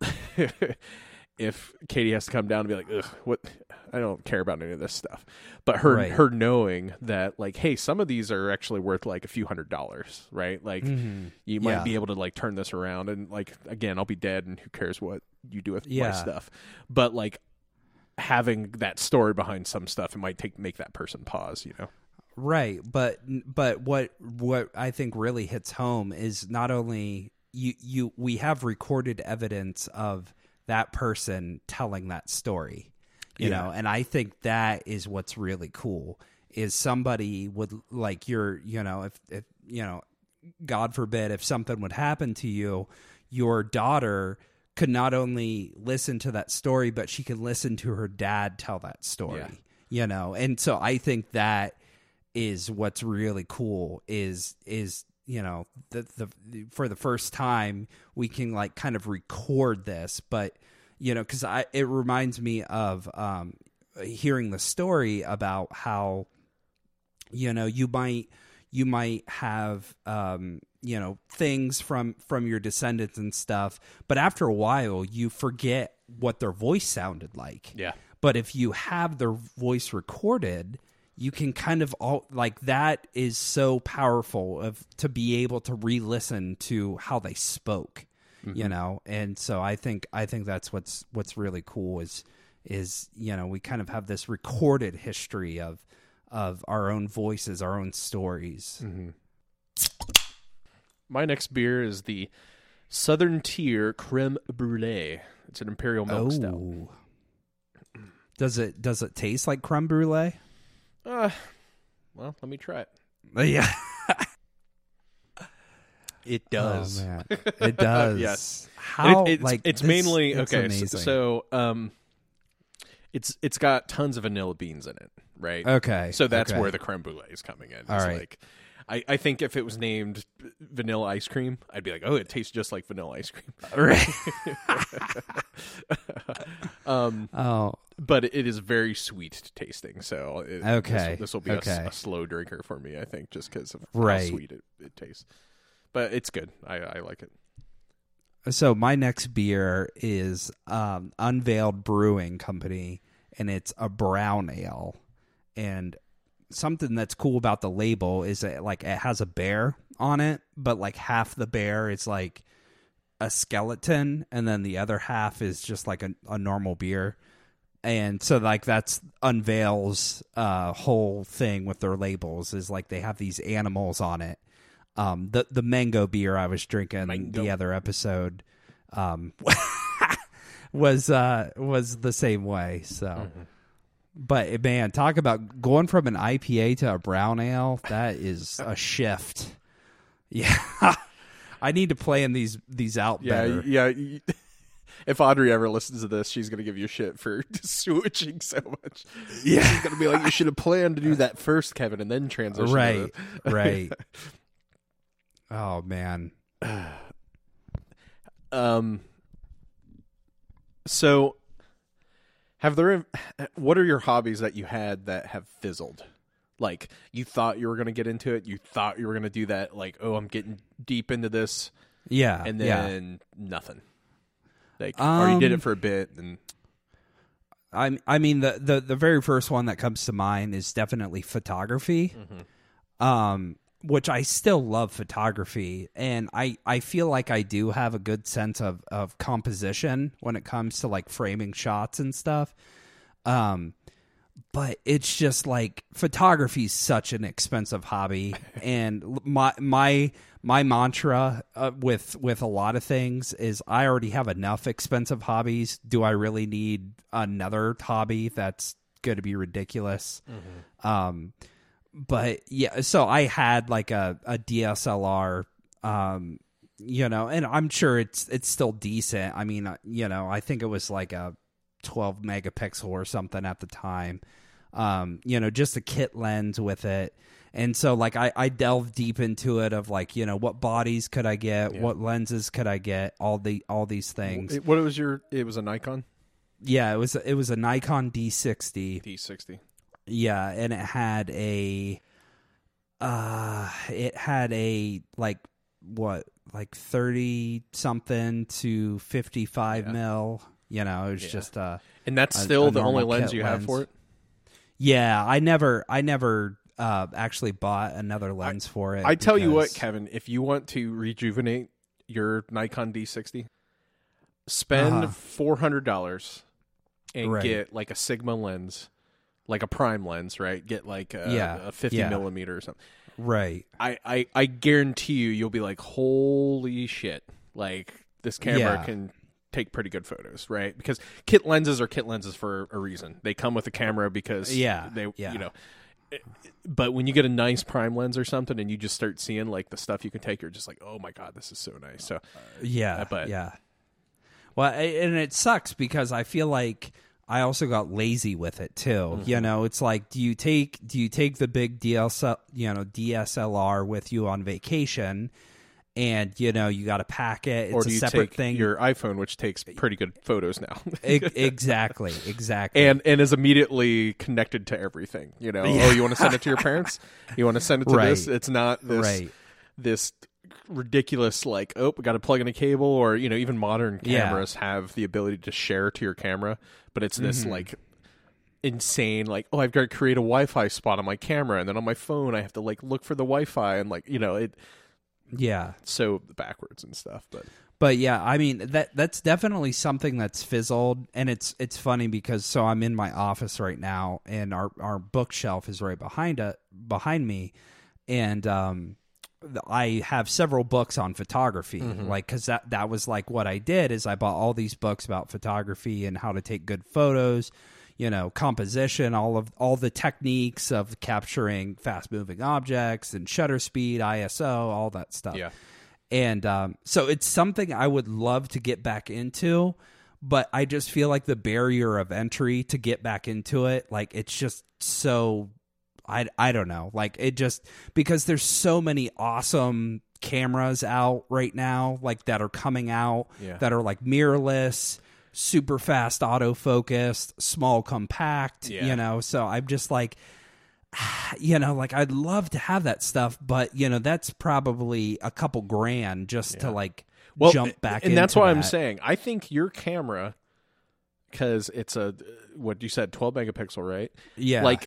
if Katie has to come down and be like, Ugh, what I don't care about any of this stuff. But her Right. her knowing that like, hey, some of these are actually worth like a few hundred dollars, right? Like Mhm. you might Yeah. be able to like turn this around and like again, I'll be dead and who cares what you do with my stuff. But like having that story behind some stuff, it might take make that person pause, you know. Right, but but what what I think really hits home is not only you you we have recorded evidence of that person telling that story, you Yeah. know, and I think that is what's really cool is somebody would like your you know if if you know God forbid if something would happen to you, your daughter could not only listen to that story, but she could listen to her dad tell that story. Yeah. You know, and so I think that is what's really cool is is you know the the for the first time we can like kind of record this but you know cuz I it reminds me of um hearing the story about how you know you might you might have um you know things from from your descendants and stuff but after a while you forget what their voice sounded like Yeah. but if you have their voice recorded you can kind of all like that is so powerful of to be able to re-listen to how they spoke you mm-hmm. know? And so i think i think that's what's what's really cool is is you know we kind of have this recorded history of of our own voices our own stories. Mm-hmm. My next beer is the Southern Tier Creme Brulee. It's an imperial milk stout. oh. Does it does it taste like creme brulee Uh, well, let me try it. yeah [LAUGHS] It oh man [LAUGHS] it does Yes. how It- it's, like it's this- mainly it's okay. amazing. So, so um, it's it's got tons of vanilla beans in it, right? okay So that's okay. where the creme brulee is coming in. All It's right. like, I, I think if it was named vanilla ice cream, I'd be like, oh, it tastes just like vanilla ice cream. [LAUGHS] right [LAUGHS] Um, oh but it is very sweet tasting. So it, Okay, this, will be a okay. a, slow drinker for me, I think, just because of Right. how sweet it, it tastes. But it's good. I, I like it. So my next beer is um, Unveiled Brewing Company, and it's a brown ale. And something that's cool about the label is that like it has a bear on it, but like half the bear is like a skeleton, and then the other half is just like a, a normal beer. And so like that's Unveil's uh, whole thing with their labels is like they have these animals on it. Um, the the mango beer I was drinking Mango. the other episode um, [LAUGHS] was uh, was the same way. So, but man, talk about going from an IPA to a brown ale. That is [LAUGHS] a shift. Yeah, [LAUGHS] I need to plan these these out Yeah, better. yeah. [LAUGHS] If Audrey ever listens to this, she's gonna give you shit for switching so much. Yeah. she's gonna be like, "You should have planned to do that first, Kevin, and then transition." to right, the-" right. Oh man, [SIGHS] Um. So, have there? [SIGHS] What are your hobbies that you had that have fizzled? Like you thought you were gonna get into it, you thought you were gonna do that. Like, oh, I'm getting deep into this, yeah, and yeah. then nothing. Like, or you did Um, it for a bit, and I I mean the, the the very first one that comes to mind is definitely photography. Um which I still love photography and I I feel like I do have a good sense of of composition when it comes to like framing shots and stuff. Um but it's just like photography is such an expensive hobby [LAUGHS] and my my my mantra uh, with with a lot of things is I already have enough expensive hobbies. Do I really need another hobby that's going to be ridiculous? Um but yeah so I had like a a DSLR Um, you know, and I'm sure it's it's still decent. I mean, uh, you know, I think it was like a 12 megapixel or something at the time. Um, you know, just a kit lens with it. And so like I, I delved deep into it of like, you know, what bodies could I get, Yeah. what lenses could I get, all the all these things. What was your? It was a Nikon yeah, it was it was a Nikon D60. D60. Yeah, and it had a uh it had a like what like 30 something to 55 Yeah. mil you know it was Yeah. just uh And that's still a the only lens you have for it. yeah i never i never uh actually bought another lens for it I tell you what, Kevin, if you want to rejuvenate your Nikon D60, spend Uh-huh. four hundred dollars and Right. get like a Sigma lens, like a prime lens, right? Get like a, Yeah, a fifty yeah. millimeter or something. right I, I I guarantee you, you'll be like, holy shit! Like this camera Yeah. can take pretty good photos, right? Because kit lenses are kit lenses for a reason. They come with a camera because Yeah, they yeah. you know. Eh, but when you get a nice prime lens or something, and you just start seeing like the stuff you can take, you're just like, oh my god, this is so nice. So yeah uh, but- yeah well and it sucks because i feel like i also got lazy with it too Mm-hmm. you know it's like do you take do you take the big DSL, you know dslr with you on vacation and you know you got to pack it it's or a do you separate take thing your iPhone, which takes pretty good photos now, [LAUGHS] exactly exactly and and is immediately connected to everything. You know, oh, you want to send it to your [LAUGHS] parents? You want to send it to this? It's not this right this ridiculous like oh we got to plug in a cable or you know even modern Yeah. cameras have the ability to share to your camera but it's this Mm-hmm. like insane like oh i've got to create a wi-fi spot on my camera and then on my phone i have to like look for the wi-fi and like you know it yeah so backwards and stuff but But yeah, I mean that that's definitely something that's fizzled, and it's it's funny because so I'm in my office right now, and our our bookshelf is right behind it behind me, and um, I have several books on photography, like because that that was like what I did is I bought all these books about photography and how to take good photos, you know, composition, all of all the techniques of capturing fast moving objects and shutter speed, ISO, all that stuff. Yeah. And um, so it's something I would love to get back into, but I just feel like the barrier of entry to get back into it, like it's just so I I don't know, like it just because there's so many awesome cameras out right now, like that are coming out Yeah. that are like mirrorless. Super fast autofocused, small compact, Yeah. you know. So I'm just like, [SIGHS] you know, like I'd love to have that stuff, but you know, that's probably a couple grand just to like well jump back. and that's why i'm saying i think your camera because it's a what you said 12 megapixel right yeah, like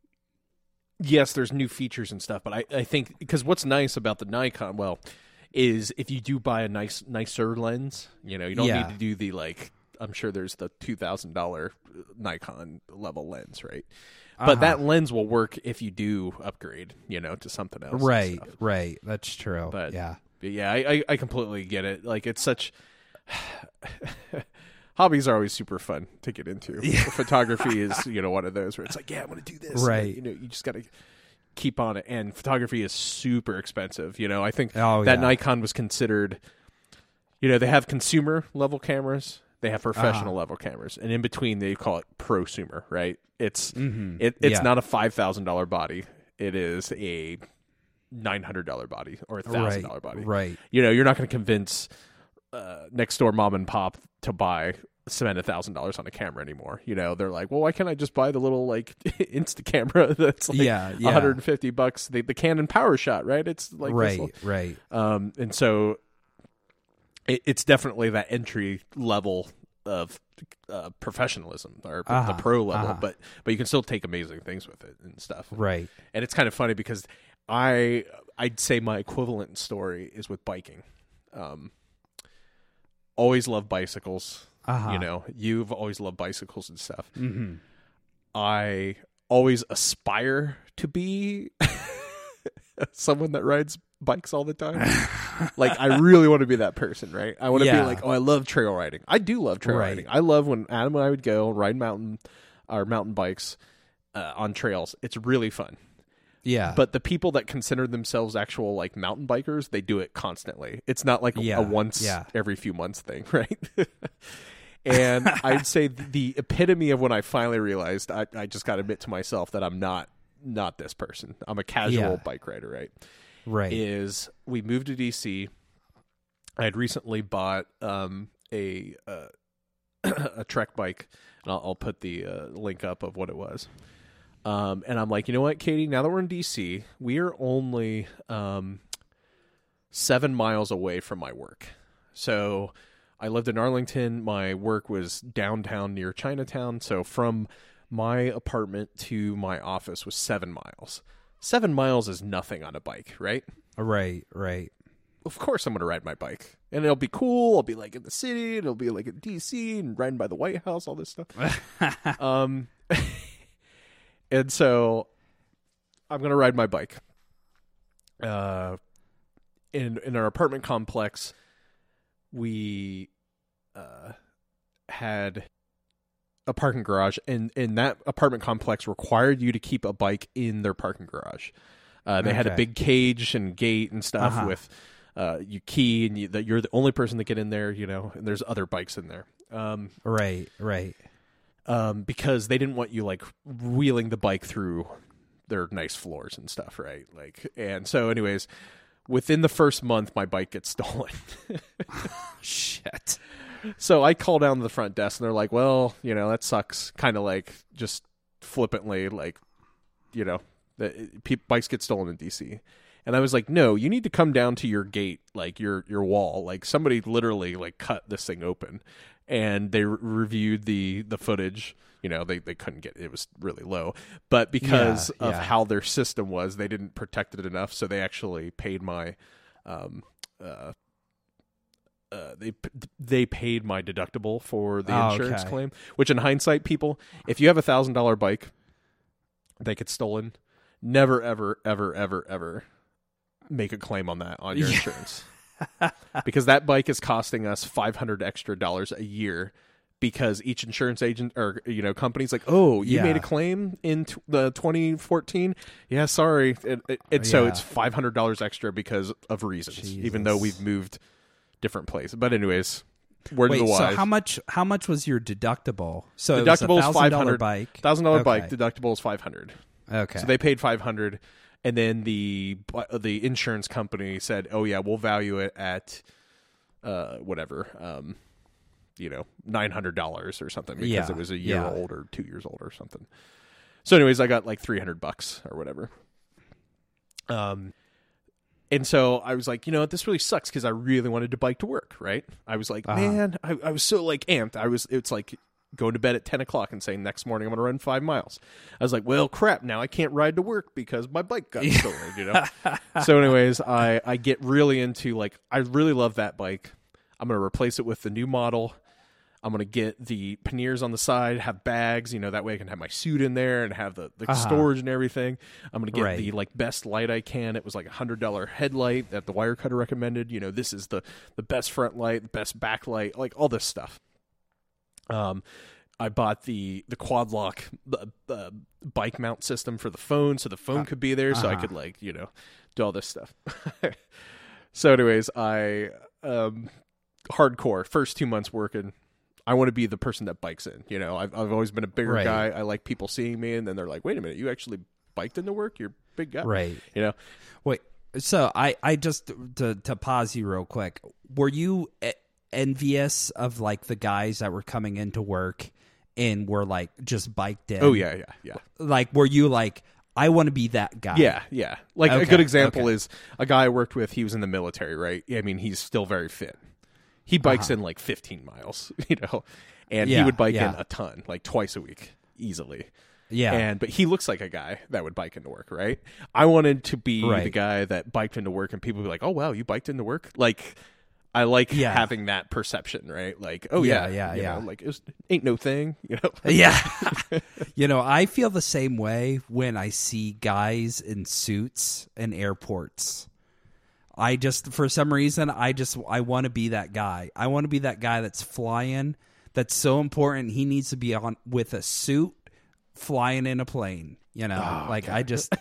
yes there's new features and stuff but i, I think because what's nice about the nikon well is if you do buy a nice nicer lens you know you don't Yeah. need to do the like i'm sure there's the $2000 nikon level lens right but Uh-huh. that lens will work if you do upgrade you know to something else right, right. That's true. But- yeah, But yeah, I, I, I completely get it. Like it's such [SIGHS] [SIGHS] hobbies are always super fun to get into. [LAUGHS] Photography is you know one of those where it's like, yeah, I want to do this. And, Right. you know, you just got to keep on it. And photography is super expensive. You know, I think Oh, that yeah. Nikon was considered. You know, they have consumer level cameras. They have professional Uh-huh. level cameras, and in between they call it prosumer. Right? It's Mhm. it, it's Yeah. not a five thousand dollar body. It is a nine hundred dollar body or a thousand dollar right, body right. you know, you're not going to convince uh, next door mom and pop to buy spend a thousand dollars on a camera anymore. You know, they're like, well, why can't I just buy the little like [LAUGHS] Insta camera [LAUGHS] that's like Yeah, yeah. 150 bucks, the, the Canon Power Shot, right? It's like right, little- right. um, and so it, it's definitely that entry level of uh, professionalism or Uh-huh, the pro level, uh-huh. but but you can still take amazing things with it and stuff. Right. And it's kind of funny because I I'd say my equivalent story is with biking. Um, always love bicycles. Uh-huh. You know, you've always loved bicycles and stuff. Mm-hmm. I always aspire to be [LAUGHS] someone that rides bikes all the time. [LAUGHS] like I really want to be that person, right? I want to Yeah. be like, oh, I love trail riding. I do love trail Right. riding. I love when Adam and I would go ride mountain or mountain bikes uh, on trails. It's really fun. Yeah. But the people that consider themselves actual like mountain bikers, they do it constantly. It's not like Yeah, a once yeah. every few months thing, [LAUGHS] right? and I'd say the epitome of when I finally realized I, I just got to admit to myself that I'm not not this person. I'm a casual Yeah. bike rider, right? right. Is we moved to DC. I had recently bought um, a uh, [CLEARS THROAT] a Trek bike, and I'll, I'll put the uh, link up of what it was. Um, and I'm like, you know what, Katie? Now that we're in DC, we are only um, seven miles away from my work. So I lived in Arlington. My work was downtown near Chinatown. So from my apartment to my office was seven miles. Seven miles is nothing on a bike, right? right. Right. Of course, I'm going to ride my bike, and it'll be cool. I'll be like in the city, and it'll be like in DC, and riding by the White House, all this stuff. [LAUGHS] um, [LAUGHS] and so I'm going to ride my bike. Uh, in in our apartment complex, we uh had a parking garage, and and that apartment complex required you to keep a bike in their parking garage. Uh, they had a big cage and gate and stuff Uh-huh. with uh, you key, and you, that you're the only person to get in there. You know, and there's other bikes in there. Um, Right. Right. Um, because they didn't want you like wheeling the bike through their nice floors and stuff, right? Like, and so, anyways, within the first month, my bike gets [LAUGHS] stolen. [LAUGHS] Shit. so I call down to the front desk, and they're like, "Well, you know, that sucks." Kind of like just flippantly, like, you know, the pe- bikes get stolen in DC. And I was like, "No, you need to come down to your gate, like your your wall. Like somebody literally like cut this thing open." And they re- reviewed the the footage. You know, they they couldn't get it was really low, but because Yeah, of yeah. how their system was, they didn't protect it enough. So they actually paid my um uh uh, they they paid my deductible for the Oh, insurance okay. claim. Which, in hindsight, people, if you have a thousand dollar bike that gets stolen, never, ever, ever, ever, ever make a claim on that on your [LAUGHS] Yeah. insurance because that bike is costing us five hundred extra dollars a year. Because each insurance agent or you know company's like, oh, you made a claim in t- the 2014. Yeah, sorry, and, and so Yeah. it's five hundred dollars extra because of reasons. Even though we've moved different place. But anyways, word Wait. the So how much? How much was your deductible? So it was a deductible is thousand five dollar bike. Thousand dollar bike deductible is five hundred. Okay. So they paid five hundred, and then the the insurance company said, "Oh yeah, we'll value it at uh whatever, um, you know, nine hundred dollars or something because Yeah, it was a year yeah. old or two years old or something." So, anyways, I got like three hundred bucks or whatever. Um. And so I was like, you know what, this really sucks because I really wanted to bike to work, right? I was like, Uh-huh. man, I, I was so like amped. I was, it's like going to bed at 10 o'clock and saying next morning I'm going to run five miles. I was like, well, crap, now I can't ride to work because my bike got stolen, you know? so, anyways, I, I get really into like, I really love that bike. I'm going to replace it with the new model. I'm going to get the panniers on the side, have bags, you know, that way I can have my suit in there and have the, the Uh-huh. storage and everything. I'm going to get Right. the like best light I can. It was like a hundred dollar headlight that the Wirecutter recommended. You know, this is the the best front light, the best back light, like all this stuff. Um, I bought the the Quad Lock uh, uh, bike mount system for the phone, so the phone could be there, so I uh-huh. could like you know do all this stuff. [LAUGHS] so, anyways, I um hardcore first two months working. I want to be the person that bikes in. You know, I've I've always been a bigger Right. guy. I like people seeing me, and then they're like, "Wait a minute, you actually biked into work? You're a big guy." right. You know, Wait. So I I just to to pause you real quick. Were you e- envious of like the guys that were coming into work and were like just biked in? oh yeah, yeah, yeah. Like were you like I want to be that guy? Yeah, yeah. Like a good example okay. is a guy I worked with. He was in the military, right? I mean, he's still very fit. He bikes in like 15 miles, [LAUGHS] you know, and he Uh-huh. Would bike yeah. in a ton, like twice a week, easily. Yeah. And but he looks like a guy that would bike into work, right? I wanted to be the guy that biked into work, and people would be like, "Oh wow, you biked into work!" Like, I like Yeah. having that perception, right? Like, oh Yeah, yeah, yeah, you yeah. know, like it ain't no thing, [LAUGHS] you know. Yeah. [LAUGHS] you know, I feel the same way when I see guys in suits in airports. I just for some reason I just I want to be that guy. I want to be that guy that's flying. That's so important. He needs to be on with a suit flying in a plane. You know, ah, like I just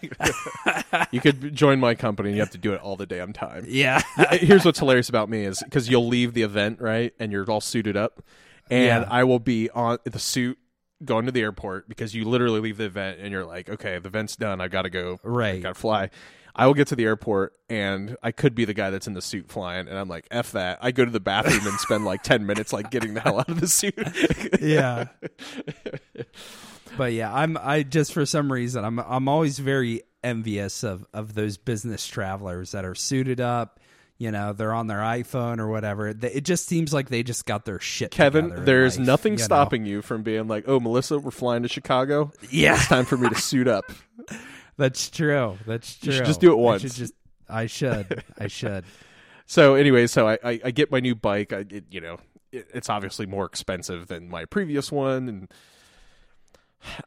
[LAUGHS] You could [LAUGHS] join my company and you have to do it all the damn time. yeah. [LAUGHS] Here's what's hilarious about me is because you'll leave the event, right? And you're all suited up. And Yeah. I will be on the suit going to the airport because you literally leave the event and you're like, okay, the event's done. I got to go. Right. Got to fly. I will get to the airport and I could be the guy that's in the suit flying. And I'm like, F that. I go to the bathroom and spend like 10 minutes like getting the hell out of the suit. yeah. But yeah, I'm I just for some reason I'm I'm always very envious of of those business travelers that are suited up. You know, they're on their iPhone or whatever. It just seems like they just got their shit. Kevin, there's life, nothing you know? stopping you from being like, oh, Melissa, we're flying to Chicago. Yeah, It's time for me to suit up. [LAUGHS] that's true. That's true. You should just do it I once. should just. I should. I should. [LAUGHS] So anyway, so I, I, I get my new bike. I it, you know it, it's obviously more expensive than my previous one, and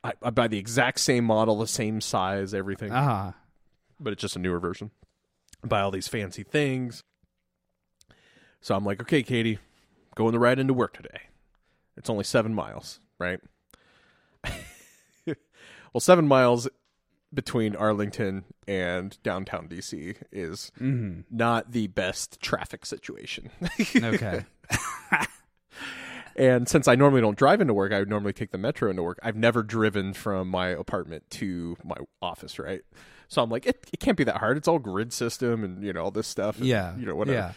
I, I buy the exact same model, the same size, everything, Ah, but it's just a newer version. I buy all these fancy things. So I'm like, okay, Katie, going the ride into work today. It's only seven miles, right? [LAUGHS] well, seven miles between Arlington and downtown DC is mhm. not the best traffic situation. [LAUGHS] okay. [LAUGHS] and since I normally don't drive into work, I would normally take the metro into work. I've never driven from my apartment to my office, right? So I'm like, it, it can't be that hard. It's all grid system and you know all this stuff. and, Yeah. you know whatever. Yeah.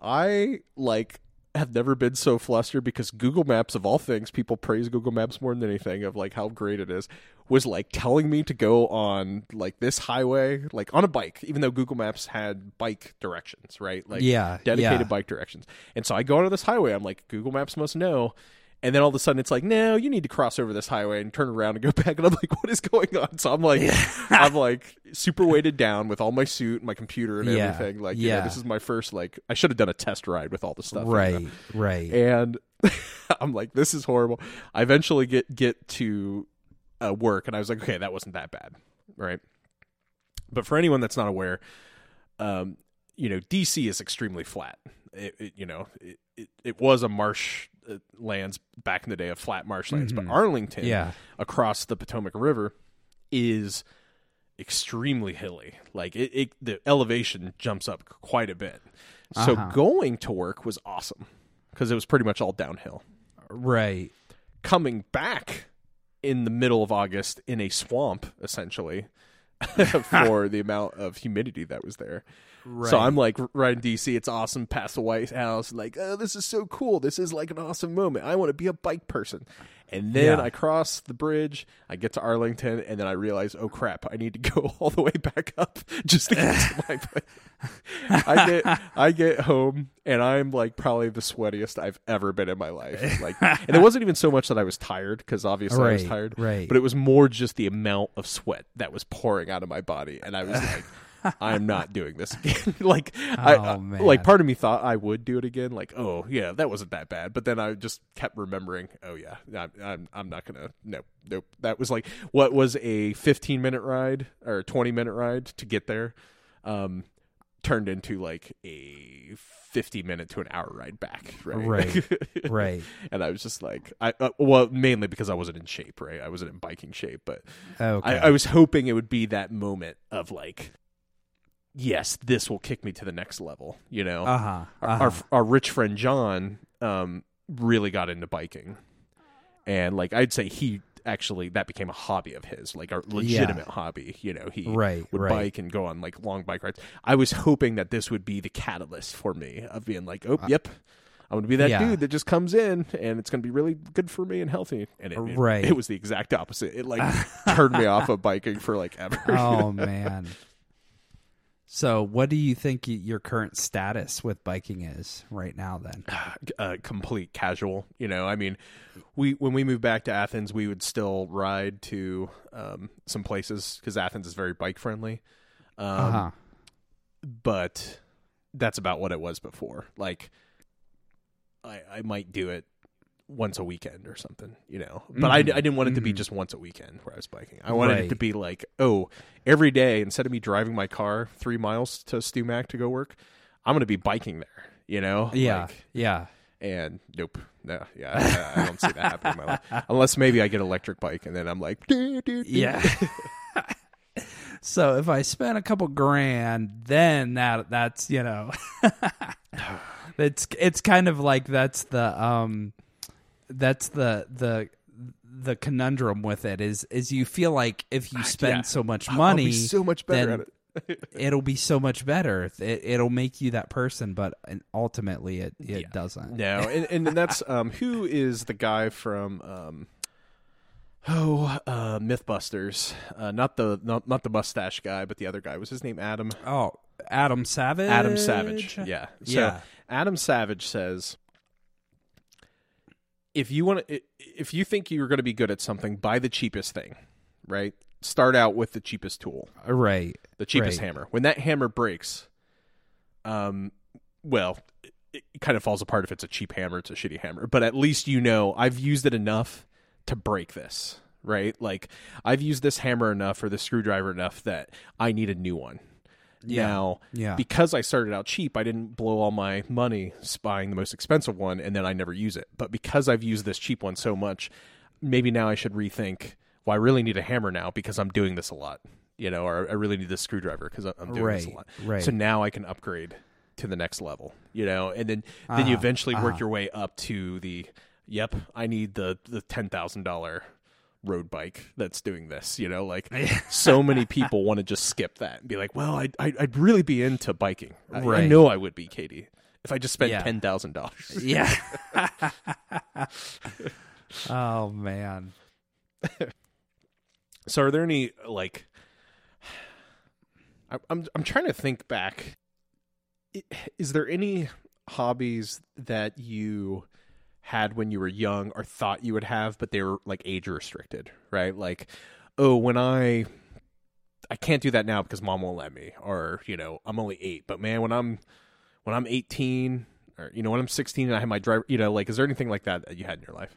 I like have never been so flustered because Google Maps of all things, people praise Google Maps more than anything of like how great it is, was like telling me to go on like this highway, like on a bike, even though Google Maps had bike directions, right? Like Yeah, dedicated yeah. bike directions. And so I go onto this highway, I'm like, Google Maps must know. And then all of a sudden it's like, no, you need to cross over this highway and turn around and go [LAUGHS] back. And I'm like, what is going on? So I'm like, [LAUGHS] I'm like super weighted down with all my suit, and my computer, and Yeah, everything. Like, yeah, yeah. this is my first like. I should have done a test ride with all the stuff. you know? Right. Right. And [LAUGHS] I'm like, this is horrible. I eventually get get to uh, work, and I was like, okay, that wasn't that bad, right? But for anyone that's not aware, um, you know, DC is extremely flat. It, it, you know, it, it, it was a marsh uh, lands back in the day of flat marshlands, but Arlington, Yeah. across the Potomac River, is extremely hilly. Like it, it the elevation jumps up quite a bit. So Uh-huh. going to work was awesome because it was pretty much all downhill. Right. Coming back in the middle of August in a swamp, essentially, [LAUGHS] [LAUGHS] for the amount of humidity that was there. Right. So I'm like right in DC. It's awesome. Past the White House, like, oh, this is so cool. This is like an awesome moment. I want to be a bike person. And then Yeah. I cross the bridge. I get to Arlington, and then I realize, oh crap, I need to go [LAUGHS] all the way back up just to get to my [LAUGHS] place. I get I get home, and I'm like probably the sweatiest I've ever been in my life. Like, and it wasn't even so much that I was tired because obviously I was tired, right. But it was more just the amount of sweat that was pouring out of my body, and I was like. I'm not doing this again. [LAUGHS] like, I, Oh, I- man. like part of me thought I would do it again. Like, oh yeah, that wasn't that bad. But then I just kept remembering. Oh yeah, I'm I'm, I'm not gonna. Nope, nope. That was like what was a 15 minute ride or 20 minute ride to get there, um, turned into like a 50 minute to an hour ride back. Right. Right. [LAUGHS] Right. and I was just like, I uh, well, mainly because I wasn't in shape. Right. I wasn't in biking shape, but Okay. I, I was hoping it would be that moment of like, yes, this will kick me to the next level. You know, uh huh. our, our our rich friend John um, really got into biking, and like I'd say he actually that became a hobby of his, like a legitimate hobby. You know, he Right, would right. bike and go on like long bike rides. I was hoping that this would be the catalyst for me of being like, oh, yep. I'm gonna be that Uh, yeah. dude that just comes in and it's gonna be really good for me and healthy. And it, it- Right. it was the exact opposite. It like [LAUGHS] turned me off of biking for like ever. oh [LAUGHS] man. So, what do you think your current status with biking is right now? Then. [SIGHS] uh, complete casual. You know, I mean, we when we moved back to Athens, we would still ride to um, some places because Athens is very bike friendly. Um, Uh huh. But that's about what it was before. Like, I I might do it once a weekend or something, you know. But I, I didn't want it to be just once a weekend where I was biking. I wanted it to be like, oh, every day instead of me driving my car three miles to Stumac to go work, I'm going to be biking there. You know, Yeah. Like, yeah. And nope, no, yeah, I, I don't see that happening in my life. [LAUGHS] Unless maybe I get an electric bike and then I'm like, "Doo, doo, doo." Yeah. [LAUGHS] so if I spend a couple grand, then that that's you know, [LAUGHS] [SIGHS] it's it's kind of like that's the um, that's the the the conundrum with it is is you feel like if you spend Yeah. so much money, be so much better at it. [LAUGHS] it'll be so much better. It, it'll make you that person, but ultimately it it doesn't. No, and, and that's [LAUGHS] um, who is the guy from um, oh uh, MythBusters? Uh, not the not, not the mustache guy, but the other guy. Was his name Adam? Oh, Adam Savage. Adam Savage. Yeah. So Yeah. Adam Savage says if you want to if you think you're going to be good at something, buy the cheapest thing, right? Start out with the cheapest tool, Right. the cheapest Right. hammer. When that hammer breaks, um well, it, it kind of falls apart if it's a cheap hammer, it's a shitty hammer, but at least you know I've used it enough to break this, right? Like I've used this hammer enough or the screwdriver enough that I need a new one. Yeah. Now, Yeah. because I started out cheap, I didn't blow all my money buying the most expensive one and then I never use it. But because I've used this cheap one so much, maybe now I should rethink, well, I really need a hammer now because I'm doing this a lot, you know, or I really need this screwdriver because I'm doing this a Right, lot. right. So now I can upgrade to the next level, you know, and then then you Uh-huh, eventually work uh-huh. your way up to the, yep, I need the the ten thousand dollar road bike that's doing this you know like [LAUGHS] so many people want to just skip that and be like well I'd, I'd, I'd really be into biking I, I know i would be katie if i just spent Yeah. $10000 Yeah. [LAUGHS] [LAUGHS] oh man. so are there any like I- i'm i'm trying to think back is there any hobbies that you had when you were young or thought you would have but they were like age restricted right like oh when i i can't do that now because mom won't let me or you know i'm only 8 but man when i'm when i'm 18 or you know when i'm 16 and i have my driver you know like is there anything like that that you had in your life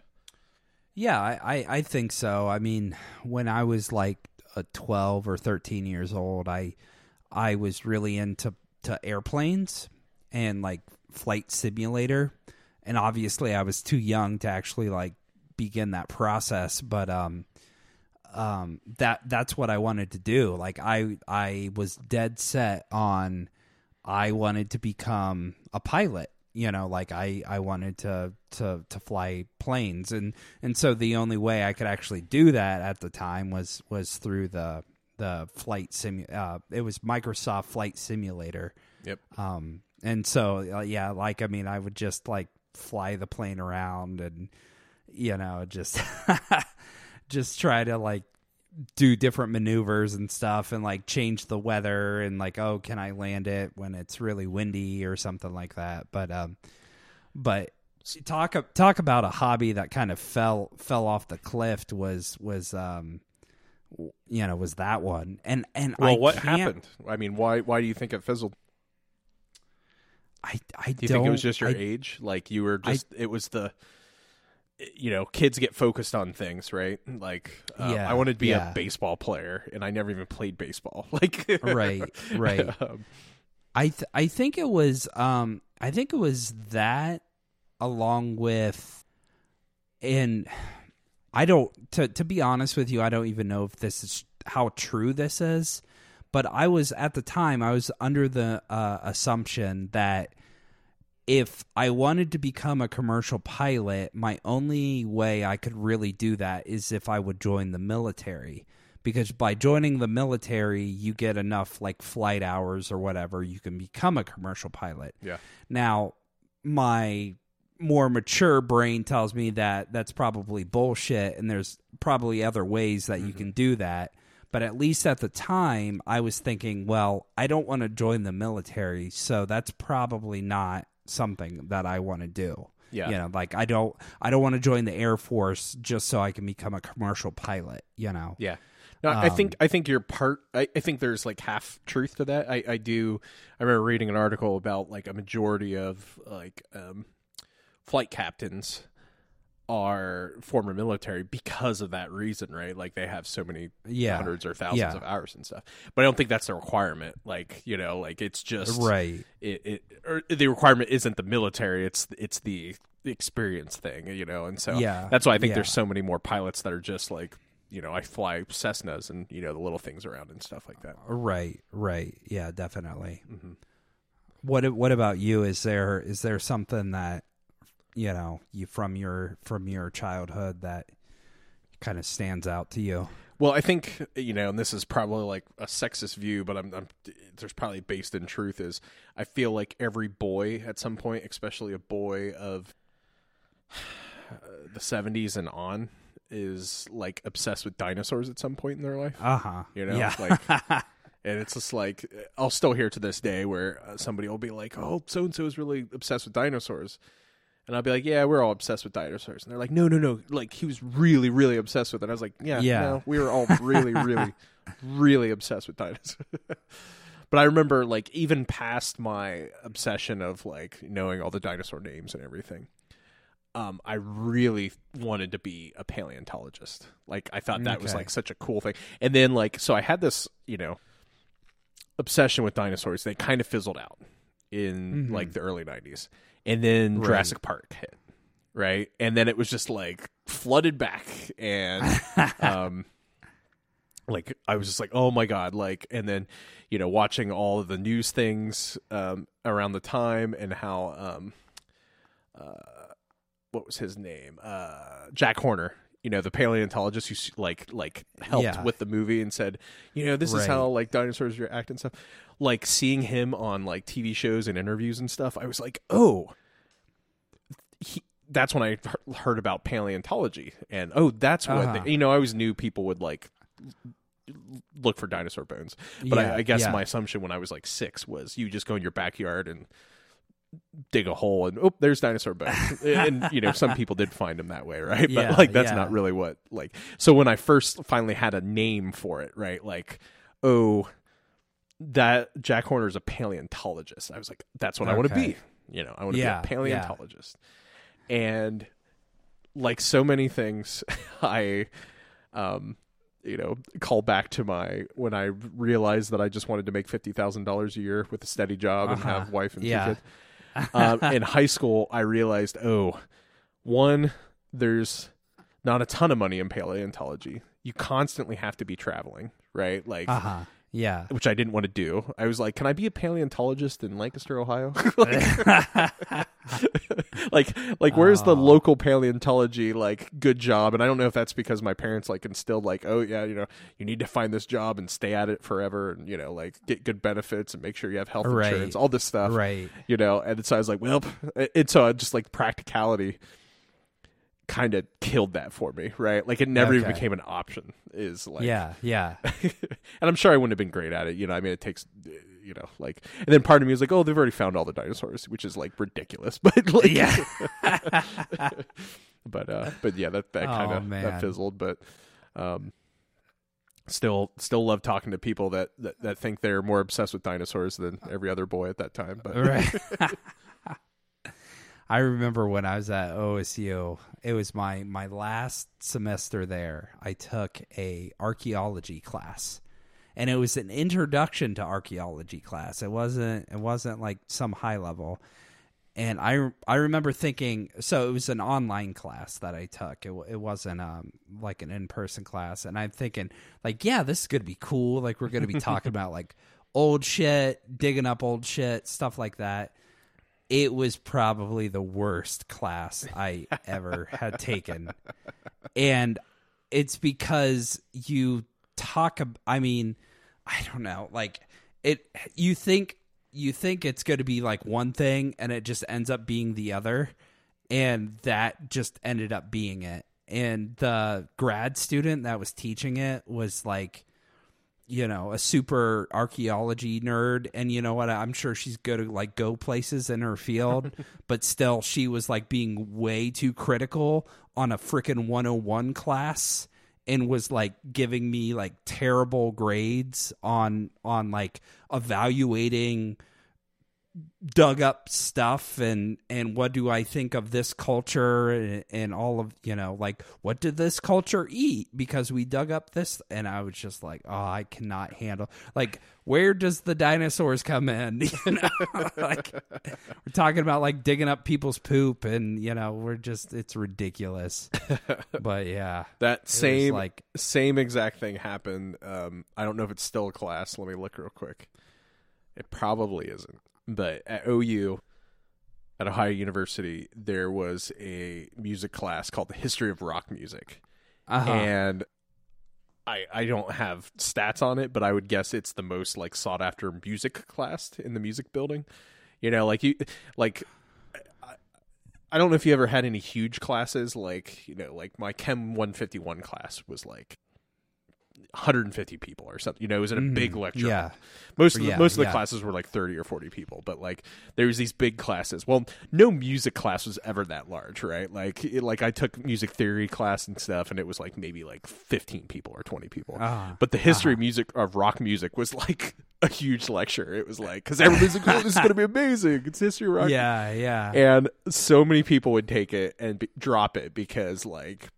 Yeah, I, I, think so. I mean, when I was like a twelve or thirteen years old, I I was really into to airplanes and like flight simulator. And obviously I was too young to actually like begin that process, but um um that that's what I wanted to do. Like I I was dead set on I wanted to become a pilot. You know, like I, I wanted to, to to fly planes, and and so the only way I could actually do that at the time was was through the the flight sim Uh, it was Microsoft Flight Simulator, yep um, and so uh, yeah, like I mean, I would just like fly the plane around and you know just [LAUGHS] just try to like do different maneuvers and stuff and like change the weather and like oh can I land it when it's really windy or something like that. But um but talk talk about a hobby that kind of fell fell off the cliff was was um you know was that one. And and well I what happened? I mean why why do you think it fizzled I I Do you think it was just your I- age? Like you were just it was the you know, kids get focused on things, right? Like uh, Yeah, I wanted to be yeah. a baseball player and I never even played baseball. [LAUGHS] Like Right, [LAUGHS] right. Um, I th- I think it was um I think it was that along with and I don't to to be honest with you I don't even know if this is how true this is but I was at the time I was under the uh, assumption that if I wanted to become a commercial pilot, my only way I could really do that is if I would join the military. Because by joining the military, you get enough like flight hours or whatever, you can become a commercial pilot. yeah. Now, my more mature brain tells me that that's probably bullshit and there's probably other ways that you can do that. But at least at the time, I was thinking, well, I don't want to join the military, so that's probably not something that I want to do. Yeah. You know, like I don't I don't want to join the Air Force just so I can become a commercial pilot, you know. Yeah. No, I Um, think I think you're part. I, I think there's like half truth to that. I, I do. I remember reading an article about like a majority of like um, flight captains are former military because of that reason, right? Like they have so many Yeah. hundreds or thousands Yeah. of hours and stuff. But I don't think that's a requirement. Like you know, like it's just Right. It, it or the requirement isn't the military. It's it's the experience thing, you know. And so Yeah, that's why I think yeah. there's so many more pilots that are just like, you know, I fly Cessnas and you know the little things around and stuff like that. Right, right. Yeah, definitely. Mm-hmm. What what about you? Is there is there something that you know, you from your from your childhood that kind of stands out to you? Well, I think you know, and this is probably like a sexist view, but I'm, I'm there's probably based in truth. Is I feel like every boy at some point, especially a boy of [SIGHS] the 70s and on, is like obsessed with dinosaurs at some point in their life. Uh-huh. You know, Yeah. like, [LAUGHS] and it's just like I'll still hear to this day where uh, somebody will be like, "Oh, so and so is really obsessed with dinosaurs," and I'll be like, "Yeah, we're all obsessed with dinosaurs," and they're like, "No, no, no, like he was really, really obsessed with it." And I was like, "Yeah, Yeah. no, we were all really, really, [LAUGHS] really obsessed with dinosaurs." [LAUGHS] but I remember like even past my obsession of like knowing all the dinosaur names and everything. Um, I really wanted to be a paleontologist. Like I thought that was like such a cool thing. And then like so I had this, you know, obsession with dinosaurs. They kind of fizzled out in Mhm. like the early 90s. And then Right. Jurassic Park hit, right? And then it was just like flooded back and [LAUGHS] um like I was just like, "Oh my god!" Like, and then, you know, watching all of the news things um, around the time and how, um, uh, what was his name? Uh, Jack Horner. You know, the paleontologist who like like helped Yeah. with the movie and said, you know, this is how like dinosaurs react and stuff. Like seeing him on like TV shows and interviews and stuff, I was like, oh, he, that's when I heard about paleontology, and oh, that's what Uh-huh. they, you know. I always knew people would like look for dinosaur bones, but Yeah, I, I guess yeah. my assumption when I was like six was you just go in your backyard and dig a hole and oh, there's dinosaur bones, [LAUGHS] and you know some people did find them that way, right? Yeah, but like that's yeah. not really what like. So when I first finally had a name for it, right? Like oh. That Jack Horner is a paleontologist. I was like, that's what I want to be. You know, I want to Yeah, be a paleontologist and like so many things [LAUGHS] i um you know call back to my when i realized that i just wanted to make $50000 a year with a steady job and Uh-huh. have wife and Yeah. two kids um, [LAUGHS] in high school i realized oh one there's not a ton of money in paleontology you constantly have to be traveling right like Uh-huh. Yeah. which I didn't want to do. I was like, "Can I be a paleontologist in Lancaster, Ohio?" [LAUGHS] [LAUGHS] like, like, where's the Oh. local paleontology like good job? And I don't know if that's because my parents like instilled like, "Oh yeah, you know, you need to find this job and stay at it forever, and you know, like get good benefits and make sure you have health Right. insurance, all this stuff." right. You know, and so I was like, "Well," and so I just like practicality kind of killed that for me, right? Like it never even became an option. Is like, yeah. Yeah. [LAUGHS] and I'm sure I wouldn't have been great at it. You know, I mean, it takes, you know, like, and then part of me is like, oh, they've already found all the dinosaurs, which is like ridiculous. [LAUGHS] But like, Yeah. [LAUGHS] but uh, but yeah, that that Oh, kind of man. that fizzled. But um, still, still love talking to people that, that that think they're more obsessed with dinosaurs than every other boy at that time. But right. I remember when I was at OSU, it was my my last semester there. I took a archaeology class. And it was an introduction to archaeology class. It wasn't it wasn't like some high level. And I I remember thinking so it was an online class that I took. It it wasn't um like an in-person class and I'm thinking like yeah, this is going to be cool. Like we're going to be talking [LAUGHS] about like old shit, digging up old shit, stuff like that it was probably the worst class I ever had taken. And it's because you talk I mean, I don't know, like it you think you think it's going to be like one thing and it just ends up being the other and that just ended up being it. And the grad student that was teaching it was like you know, a super archaeology nerd. And you know what? I'm sure she's good to like go places in her field, [LAUGHS] but still, she was like being way too critical on a freaking 101 class and was like giving me like terrible grades on on like evaluating dug up stuff and and what do I think of this culture and, and all of you know like what did this culture eat because we dug up this and I was just like oh I cannot handle like where does the dinosaurs come in [LAUGHS] you know [LAUGHS] like we're talking about like digging up people's poop and you know we're just it's ridiculous [LAUGHS] but yeah that same like same exact thing happened. Um, I don't know if it's still a class. Let me look real quick. It probably isn't. But at OU, at Ohio University, there was a music class called the History of Rock Music, uh-huh. and I I don't have stats on it, but I would guess it's the most like sought after music class in the music building. You know, like you like. I- I don't know if you ever had any huge classes like you know like my Chem 151 class was like 150 people or something. You know, it was in a big Mhm. lecture. yeah. Most of the, Yeah, most of the yeah. classes were like 30 or 40 people, but like there was these big classes. Well, no music class was ever that large, right? Like it, like I took music theory class and stuff and it was like maybe like 15 people or 20 people. Ah, But the history of music of rock music was like [LAUGHS] a huge lecture. It was like cuz everybody's like, "Oh, this is going to be amazing. It's history rock." [LAUGHS] yeah yeah And so many people would take it and be- drop it because like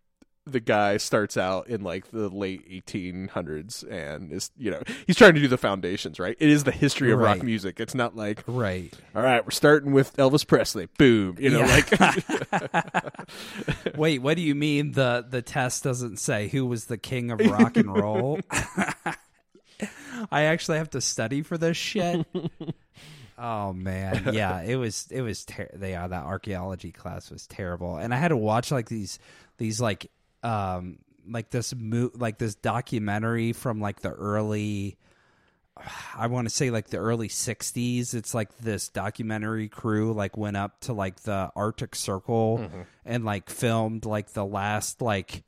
the guy starts out in like the late 1800s and is you know he's trying to do the foundations right? It is the history of rock music. It's not like right. All right we're starting with elvis presley. Boom you know Yeah. like [LAUGHS] [LAUGHS] Wait, what do you mean the the test doesn't say who was the king of [LAUGHS] rock and roll? I actually have to study for this shit. Oh man, yeah, it was it was ter- yeah that archaeology class was terrible, and I had to watch like these these like um like this mo- like this documentary from like the early I want to say like the early 60s. It's like this documentary crew like went up to like the Arctic Circle and like filmed like the last like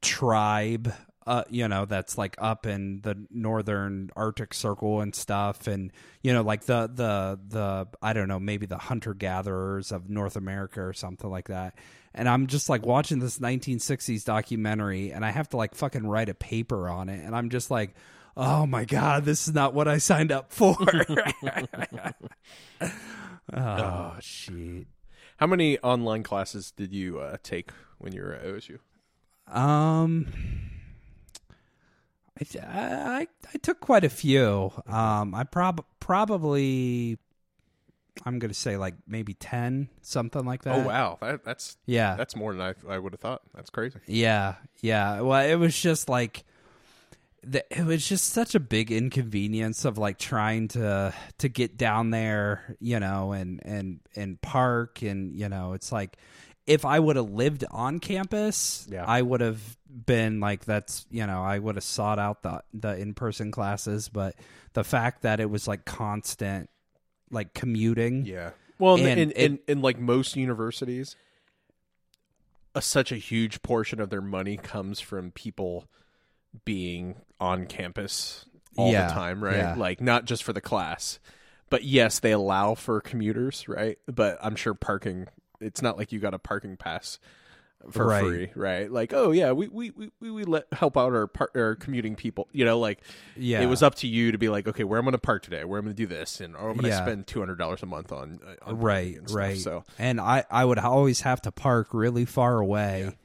tribe uh you know that's like up in the northern Arctic Circle and stuff and you know like the the the I don't know maybe the hunter gatherers of North America or something like that. And I'm just like watching this 1960s documentary and I have to like fucking write a paper on it and I'm just like oh my god this is not what I signed up for. [LAUGHS] [LAUGHS] oh shit. how many online classes did you uh, take when you were at osu Um, I, I I took quite a few. Um, I prob probably I'm gonna say like maybe ten, something like oh, that. oh wow that, that's Yeah, that's more than i, I would have thought that's crazy yeah, yeah. Well, it was just like the, it was just such a big inconvenience of like trying to to get down there, you know, and and and park, and you know, it's like if I would have lived on campus, Yeah. I would have been like that's you know I would have sought out the the in person classes, but the fact that it was like constant like commuting, Yeah. Well, in, And in, it- like most universities, a, such a huge portion of their money comes from people being on campus all Yeah, the time, right? yeah. Like not just for the class, but yes, they allow for commuters, right? But I'm sure parking. It's not like you got a parking pass for Right. free, right? Like, oh yeah, we we we, we- let help out our par- our commuting people. You know, like yeah, it was up to you to be like, okay, where am I'm going to park today, where am I'm going to do this, and or I'm going to Yeah. spend two hundred dollars a month on, uh, on right and stuff. right So and i i would always have to park really far away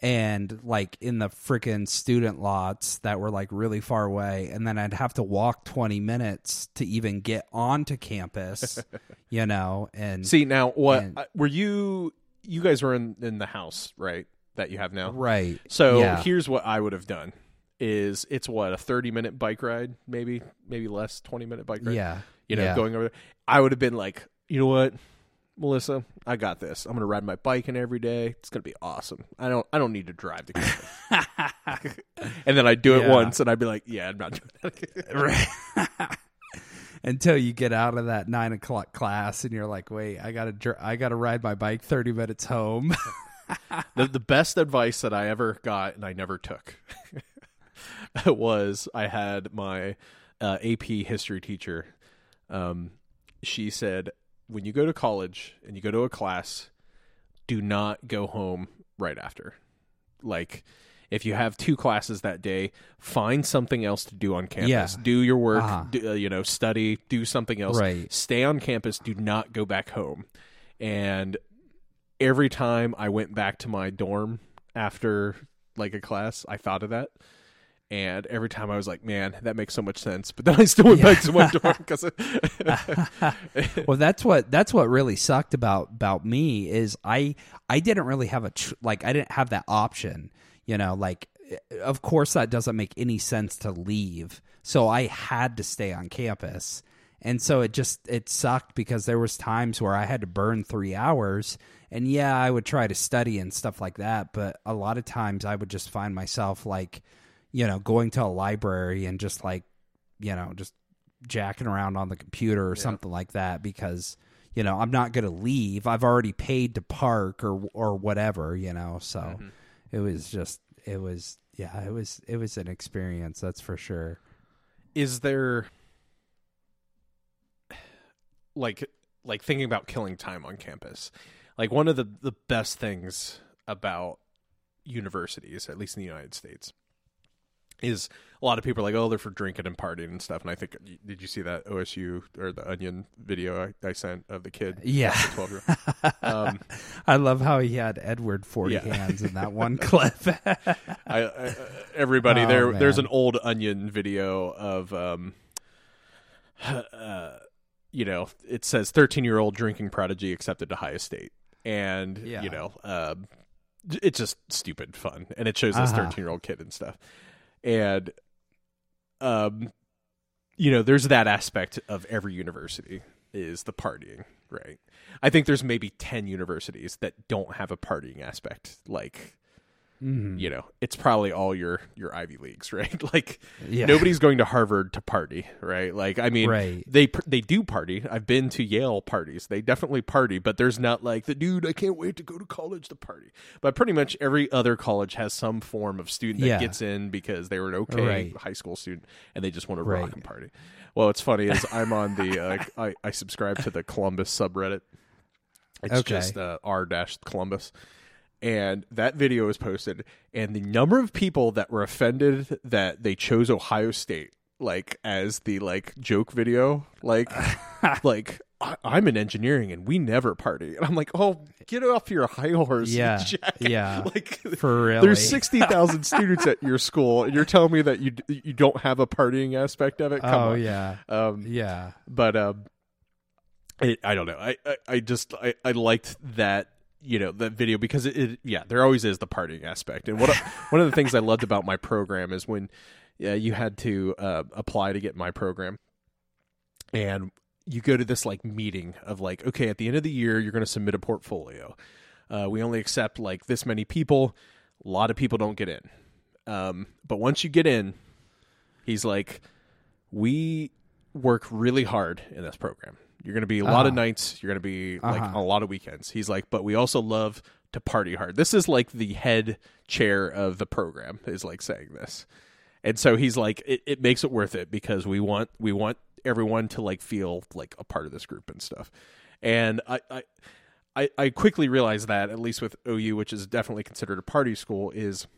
and like in the freaking student lots that were like really far away and then i'd have to walk 20 minutes to even get onto campus [LAUGHS] you know and see now, what And- uh, were you? You guys were in in the house, right? That you have now. right So Yeah. here's what I would have done: is it's what a thirty minute bike ride, maybe maybe less, twenty minute bike ride. yeah you know, yeah. going over there. I would have been like, you know what, Melissa, I got this. I'm gonna ride my bike in every day. It's gonna be awesome. I don't I don't need to drive to campus. [LAUGHS] and then I'd do it Yeah. once, and I'd be like, yeah, I'm not doing that. Right. [LAUGHS] Until you get out of that nine o'clock class and you're like, wait, I gotta, dr- I gotta ride my bike thirty minutes home. [LAUGHS] the, the best advice that I ever got and I never took [LAUGHS] was I had my uh, AP history teacher. Um, she said, when you go to college and you go to a class, do not go home right after. Like, if you have two classes that day, find something else to do on campus. Yeah. Do your work, Uh-huh. do, uh, you know, study, do something else. Right. Stay on campus. Do not go back home. And every time I went back to my dorm after like a class, I thought of that. And every time I was like, man, that makes so much sense. But then I still went back to my dorm because [LAUGHS] [LAUGHS] well that's what that's what really sucked about about me is i i didn't really have a tr- like i didn't have that option you know like of course that doesn't make any sense to leave so i had to stay on campus and so it just it sucked because there was times where i had to burn three hours and yeah i would try to study and stuff like that but a lot of times i would just find myself like you know going to a library and just like you know just jacking around on the computer or something like that because you know I'm not going to leave. I've already paid to park or or whatever, you know. So Mm-hmm. It was just it was yeah, it was it was an experience, that's for sure. is there like like thinking about killing time on campus like one of the the best things about universities at least in the united states is a lot of people are like oh they're for drinking and partying and stuff and i think did you see that osu or the onion video i, I sent of the kid Yeah. 12 year old um, [LAUGHS] I love how he had Edward 40 Yeah. hands in that one [LAUGHS] clip. I, I everybody Oh, there there's an old onion video of um [SIGHS] uh you know it says 13 year old drinking prodigy accepted to Ohio State and Yeah. you know um it's just stupid fun and it shows this Uh-huh. 13 year old kid and stuff and um you know there's that aspect of every university is the partying right? I think there's maybe 10 universities that don't have a partying aspect like Mhm. you know it's probably all your your ivy leagues [LAUGHS] right like Yeah. nobody's going to harvard to party right like i mean Right. they they do party i've been to yale parties they definitely party but there's not like the dude i can't wait to go to college to party but pretty much every other college has some form of student that Yeah. gets in because they were an okay Right. high school student and they just want to Right. rock and party well what's funny is i'm on the uh, [LAUGHS] I, I subscribe to the columbus subreddit it's Okay. just uh, r dash columbus and that video was posted and the number of people that were offended that they chose ohio state like as the like joke video like [LAUGHS] like I- i'm in engineering and we never party and i'm like oh get off your high horse Yeah, jack. yeah. [LAUGHS] like For real. there's 60,000 students at your school and you're telling me that you you don't have a partying aspect of it come Oh on yeah. um Yeah. but um it, i don't know I, I i just i i liked that you know that video because it, it yeah there always is the partying aspect. And what [LAUGHS] one of the things i loved about my program is when you had to uh, apply to get my program. And you go to this like meeting of like okay at the end of the year you're going to submit a portfolio. Uh, we only accept like this many people. A lot of people don't get in. Um, but once you get in he's like we work really hard in this program you're going to be a lot of Uh-huh. nights you're going to be like Uh-huh. a lot of weekends he's like but we also love to party hard this is like the head chair of the program is like saying this and so he's like it, it makes it worth it because we want we want everyone to like feel like a part of this group and stuff and i i I, I quickly realized that at least with OU, which is definitely considered a party school, is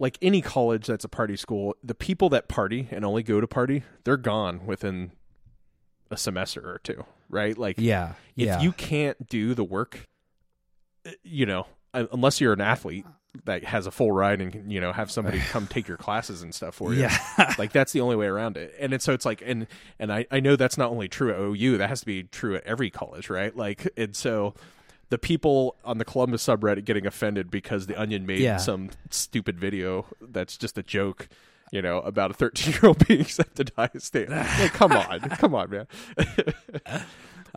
like any college that's a party school. The people that party and only go to party, they're gone within a semester or two, right? Like, Yeah. if yeah. you can't do the work, uh, you know, unless you're an athlete that has a full ride and can, you know have somebody come take your classes and stuff for you, Yeah. [LAUGHS] like that's the only way around it. And it's, so it's like, and and I I know that's not only true at OU, that has to be true at every college, right? Like, and so. The people on the Columbus subreddit getting offended because the Onion made Yeah. some stupid video that's just a joke, you know, about a 13 year old [LAUGHS] being accepted to Ohio State. [LAUGHS] Like, come on, come on, man. [LAUGHS]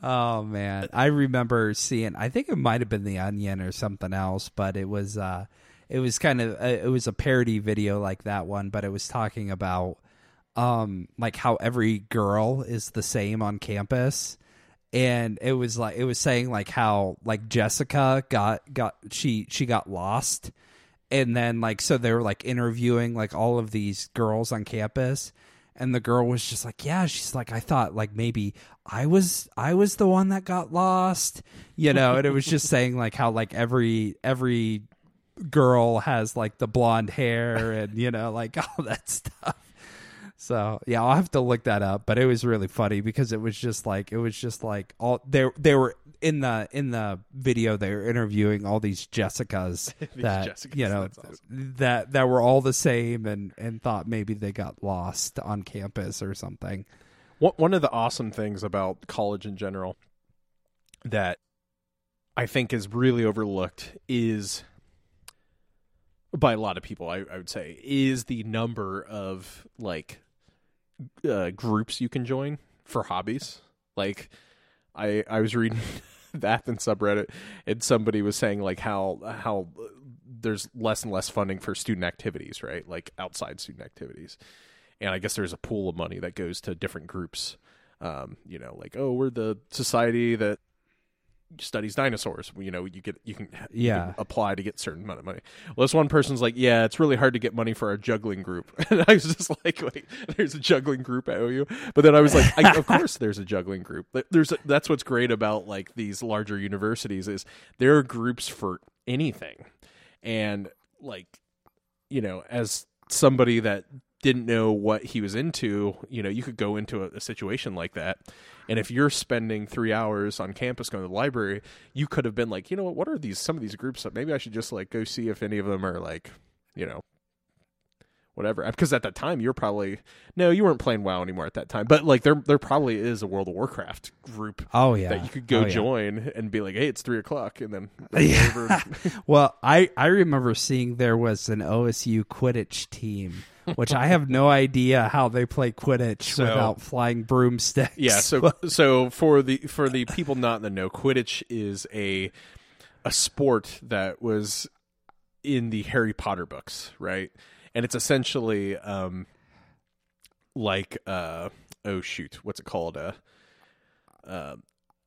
Oh man, I remember seeing. I think it might have been the Onion or something else, but it was uh, it was kind of uh, it was a parody video like that one, but it was talking about um like how every girl is the same on campus, and it was like it was saying like how like Jessica got got she she got lost, and then like so they were like interviewing like all of these girls on campus and the girl was just like yeah she's like i thought like maybe i was i was the one that got lost you know and it was just saying like how like every every girl has like the blonde hair and you know like [LAUGHS] all that stuff. So yeah, I'll have to look that up. But it was really funny because it was just like it was just like all they they were in the in the video they were interviewing all these Jessicas [LAUGHS] that Jessicas, you know awesome. that that were all the same and and thought maybe they got lost on campus or something. One one of the awesome things about college in general that I think is really overlooked is by a lot of people I, I would say is the number of like uh, groups you can join for hobbies like i i was reading [LAUGHS] that in subreddit and somebody was saying like how how there's less and less funding for student activities right like outside student activities and I guess there's a pool of money that goes to different groups. Um, you know, like oh, we're the society that studies dinosaurs. You know, you get you can, you Yeah. can apply to get certain amount of money. Well, this one person's like, yeah, it's really hard to get money for our juggling group, [LAUGHS] and I was just like, wait, there's a juggling group I owe you. but then I was like, I, of course there's a juggling group. There's a, that's what's great about like these larger universities is there are groups for anything, and like you know, as somebody that didn't know what he was into, you know, you could go into a, a situation like that. And if you're spending three hours on campus going to the library, you could have been like, you know what, what are these, some of these groups that maybe I should just like go see if any of them are like, you know, whatever. Uh, because at that time you're probably, no, you weren't playing WoW anymore at that time, but like there, there probably is a World of Warcraft group Oh yeah, that you could go Oh, yeah. join and be like, hey, it's three o'clock. And then, [LAUGHS] Yeah. [LAUGHS] Well, I I remember seeing there was an OSU Quidditch team, which I have no idea how they play Quidditch So- without flying broomsticks. Yeah, so [LAUGHS] so for the for the people not in the know, Quidditch is a a sport that was in the Harry Potter books, right? And it's essentially um like uh oh shoot, what's it called? Uh, uh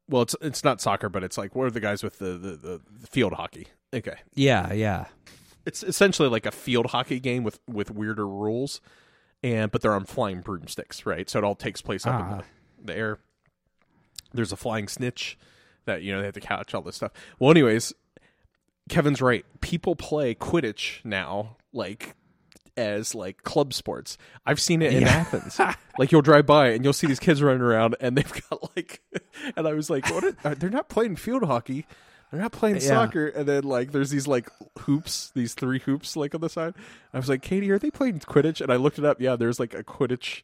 well it's it's not soccer, but it's like what are the guys with the the, the, the field hockey? Okay. yeah, yeah, It's essentially like a field hockey game with with weirder rules and but they're on flying broomsticks, right? So it all takes place up in Ah. the, the air. There's a flying snitch that you know they have to catch all this stuff. Well, anyways, Kevin's right. People play Quidditch now, like as like club sports. I've seen it in Yeah. Athens. like you'll drive by and you'll see these kids running around, and they've got like, [LAUGHS] and I was like, what? Are, they're not playing field hockey. They're not playing Yeah. soccer, and then like there's these like hoops, these three hoops like on the side. I was like, Katie, are they playing Quidditch? And I looked it up. Yeah, there's like a Quidditch,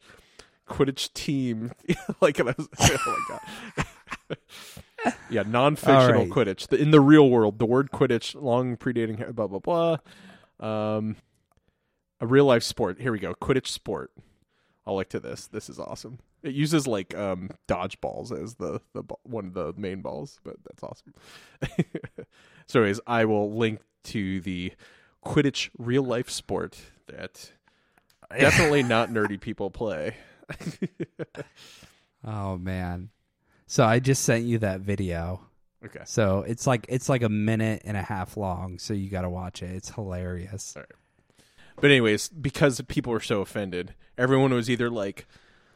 Quidditch team. [LAUGHS] like, and I was, [LAUGHS] oh my god. [LAUGHS] yeah, non-fictional All right. Quidditch. The, in the real world, the word Quidditch, long predating blah blah blah. Um, a real life sport. Here we go. Quidditch sport. I'll link to this. This is awesome. It uses like um dodgeballs as the the one of the main balls, but that's awesome. [LAUGHS] so, anyways, I will link to the Quidditch real life sport that [LAUGHS] definitely not nerdy people play. [LAUGHS] Oh man. So I just sent you that video. Okay. So it's like it's like a minute and a half long. So you got to watch it. It's hilarious. But anyways, because people were so offended, everyone was either like,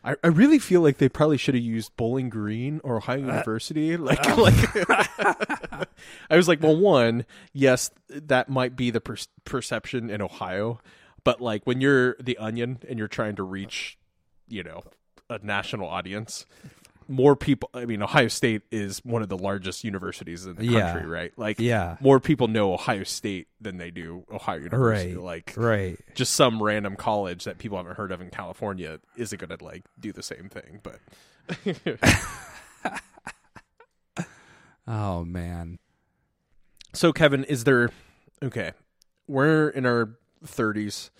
I, I really feel like they probably should have used Bowling Green or Ohio uh, University. [LAUGHS] Like, oh. like [LAUGHS] I was like, well, one, yes, that might be the per- perception in Ohio, but like when you're the Onion and you're trying to reach, you know, a national audience, more people. I mean, Ohio State is one of the largest universities in the Yeah. country, right? Like, Yeah. more people know Ohio State than they do Ohio University. Right. Like, Right. just some random college that people haven't heard of in California isn't to like do the same thing. But [LAUGHS] Oh man. so, Kevin, is there okay? We're in our 30s.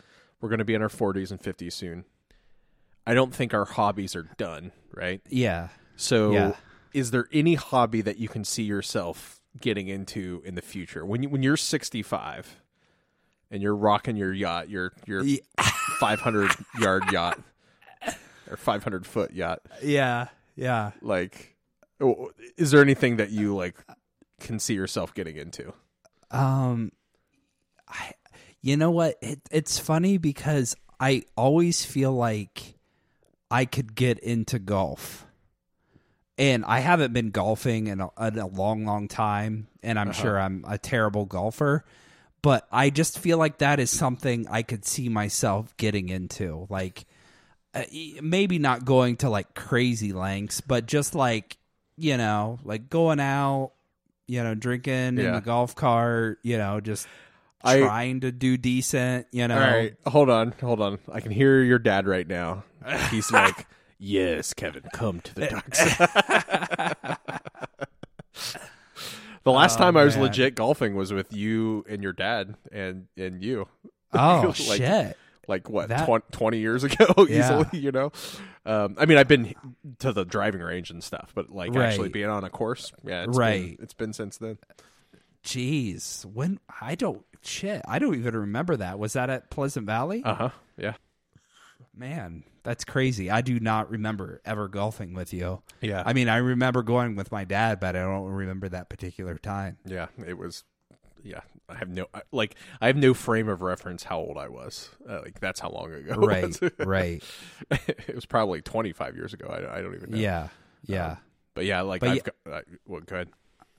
We're going to be in our 40s and 50s soon. I don't think our hobbies are done, right? Yeah. So, Yeah. is there any hobby that you can see yourself getting into in the future when you when you're 65 and you're rocking your yacht, your your Ye- [LAUGHS] 500 yard yacht or 500 foot yacht? Yeah. Yeah. Like, is there anything that you like can see yourself getting into? Um, I, you know what? It, it's funny because I always feel like I could get into golf, and I haven't been golfing in a, in a long, long time, and I'm sure I'm a terrible golfer. but I just feel like that is something I could see myself getting into. Like uh, maybe not going to like crazy lengths, but just like you know, like going out, you know, drinking in Yeah. the golf cart, you know, just I- trying to do decent, you know. All right, hold on, hold on. I can hear your dad right now. He's [LAUGHS] like, "Yes, Kevin, come to the [LAUGHS] dark side." the last Oh, time I was man. legit golfing was with you and your dad and and you. [LAUGHS] Oh Like- shit. Like what, That- 20, 20 years ago, Yeah. easily, you know. Um, I mean, I've been to the driving range and stuff, but like actually being on a course, yeah, it's Right. Been, it's been since then. Jeez. When I don't shit, I don't even remember that. Was that at Pleasant Valley? Uh huh. Yeah. Man, that's crazy. I do not remember ever golfing with you. Yeah. I mean, I remember going with my dad, but I don't remember that particular time. Yeah, it was. Yeah, I have no like. I have no frame of reference how old I was. Uh, like that's how long ago. Right, [LAUGHS] right. it was probably twenty five years ago. I, I don't even know. Yeah, yeah. but yeah, like But I've yeah- got. Uh, well, go ahead.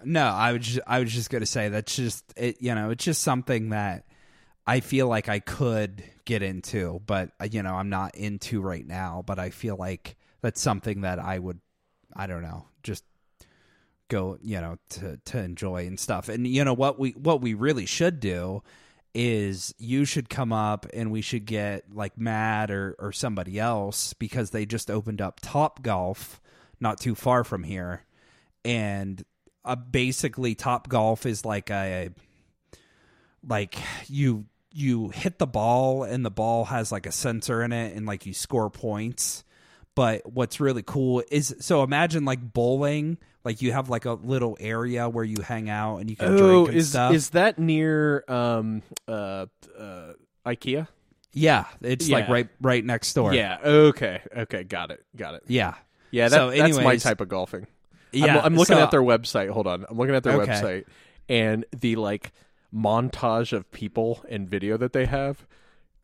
No, I was just, I was just gonna say that's just it. You know, it's just something that I feel like I could get into, but uh, you know, I'm not into right now. But I feel like that's something that I would, I don't know, just go, you know, to to enjoy and stuff. And you know what we what we really should do is you should come up and we should get like Matt or or somebody else because they just opened up Top Golf not too far from here, and uh, basically Top Golf is like a like you you hit the ball and the ball has like a sensor in it and like you score points. But what's really cool is so imagine like bowling, like you have like a little area where you hang out and you can drink and Oh, is stuff. is that near um uh uh IKEA? yeah, it's like right right next door. Yeah. Okay. Okay. Got it. Got it. yeah, Yeah. That, So that's my type of golfing. Yeah. I'm, I'm looking so- at their website. Hold on. I'm looking at their Okay. website and the like montage of people and video that they have.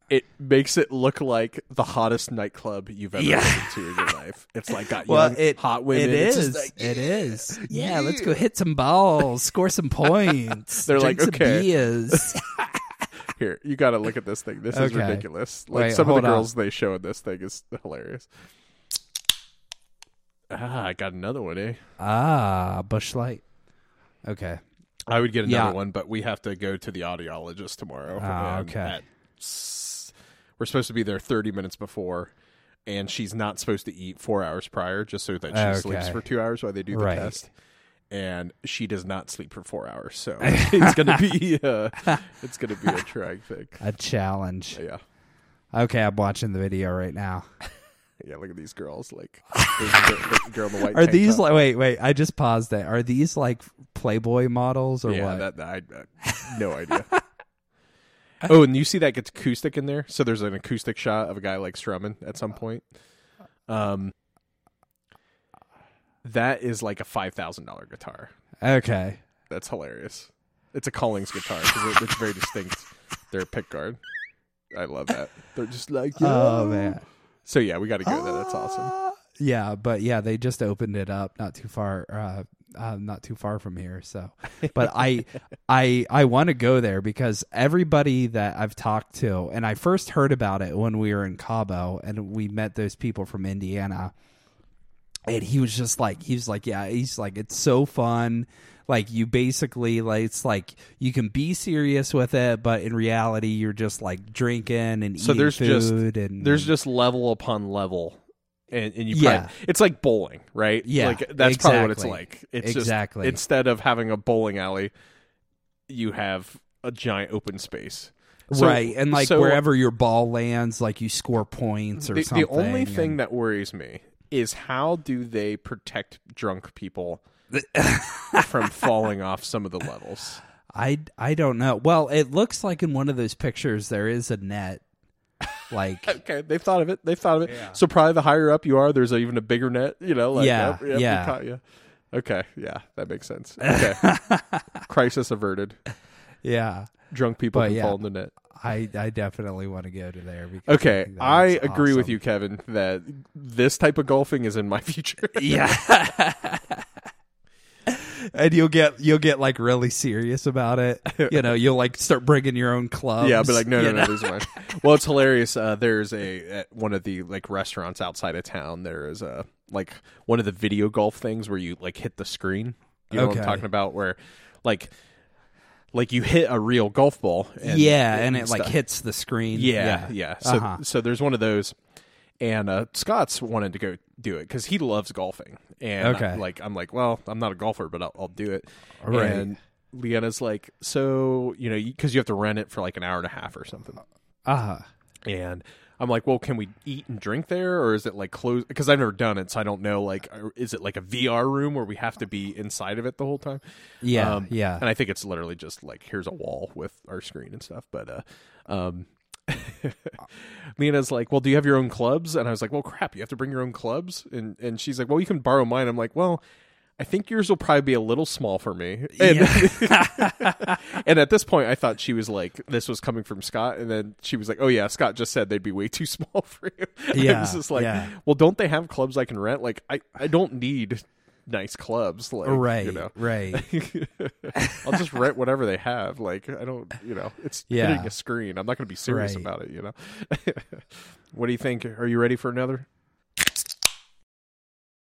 It makes it look like the hottest nightclub you've ever Yeah. been to in your [LAUGHS] life. It's like got Well, young, it hot women. It's is. like, it is. Yeah, let's go hit some balls, score some [LAUGHS] points. They're like, okay. [LAUGHS] Here, you got to look at this thing. This is Okay. ridiculous. Like Wait, some of the on. girls they show in this thing is hilarious. Ah, I got another one, eh? ah, Busch Light. Okay. I would get another Yeah. one, but we have to go to the audiologist tomorrow. Ah, and okay. at s- we're supposed to be there 30 minutes before, and she's not supposed to eat four hours prior, just so that she sleeps Okay. for two hours while they do the Right. test. And she does not sleep for four hours, so [LAUGHS] it's gonna be uh, it's gonna be a [LAUGHS] trying thing. A challenge. Yeah, Okay, I'm watching the video right now. [LAUGHS] [LAUGHS] yeah. Look at these girls. Like [LAUGHS] the, the girl in the white. Are these top. like wait, wait, I just paused that. Are these like Playboy models or yeah, what? that, that I, I [LAUGHS] no idea. oh, and you see that gets acoustic in there. So there's an acoustic shot of a guy like strumming at some point. Um, that is like a five thousand dollar guitar. okay. That's hilarious. It's a Collings guitar because it, it's very distinct. They're a pick guard. I love that. They're just like, Oh man. So yeah, we got to go there. That's awesome. Ah, Yeah, but yeah, they just opened it up not too far uh, uh not too far from here, so [LAUGHS] but I I I want to go there because everybody that I've talked to and I first heard about it when we were in Cabo and we met those people from Indiana. And he was just like he was like, yeah, he's like it's so fun. Like you basically like it's like you can be serious with it, but in reality you're just like drinking and So eating there's just- food and There's just level upon level. And, and you Yeah. probably, it's like bowling, right? Yeah, like that's probably what it's like. It's Exactly. just instead of having a bowling alley, you have a giant open space. So- right, and like so wherever your ball lands, like you score points or the, something. the only thing and- that worries me is how do they protect drunk people from falling off some of the levels? I I don't know. Well, it looks like in one of those pictures there is a net. Like [LAUGHS] Okay, they've thought of it. They've thought of it. Yeah. So probably the higher up you are, there's a, even a bigger net. You know, like Yeah, yep, yep, yeah. caught you. Okay, yeah, that makes sense. Okay, [LAUGHS] crisis averted. yeah, Drunk people But can yeah. fall in the net. I I definitely want to go to there. Because I Okay, I looks agree with you, Kevin, that this type of golfing is in my [LAUGHS] future. Yeah. And you'll get you'll get like really serious about it. You know, you'll like start bringing your own clubs. Yeah, but like no, no, no, these are mine. [LAUGHS] Well, it's hilarious. Uh, there's a at one of the like restaurants outside of town. There is a like one of the video golf things where you like hit the screen. You know what I'm talking about? Where like like you hit a real golf ball. And, yeah, and it like hits the screen. Yeah, yeah. So Uh-huh. so there's one of those, and uh, Scott's wanted to go do it because he loves golfing. And Okay. I'm like I'm like, well, I'm not a golfer, but I'll, I'll do it. Right. And Leanna's like, so you know, because you have to rent it for like an hour and a half or something. Uh huh. And I'm like, well, can we eat and drink there, or is it like closed? Because I've never done it, so I don't know. Like, is it like a VR room where we have to be inside of it the whole time? Yeah, Um, yeah. And I think it's literally just like here's a wall with our screen and stuff. But uh, um, [LAUGHS] Lena's like, well, do you have your own clubs? And I was like, well, crap, you have to bring your own clubs. And and she's like, well, you can borrow mine. I'm like, well. I think yours will probably be a little small for me. And, [LAUGHS] and at this point, I thought she was like, this was coming from Scott. And then she was like, oh, yeah, Scott just said they'd be way too [LAUGHS] small for you. I was just like, yeah. well, don't they have clubs I can rent? Like, I, I don't need nice clubs. Like, right, you know, right. [LAUGHS] I'll just rent whatever they have. Like, I don't, you know, it's Yeah. hitting a screen. I'm not going to be serious Right. about it, you know? [LAUGHS] what do you think? Are you ready for another?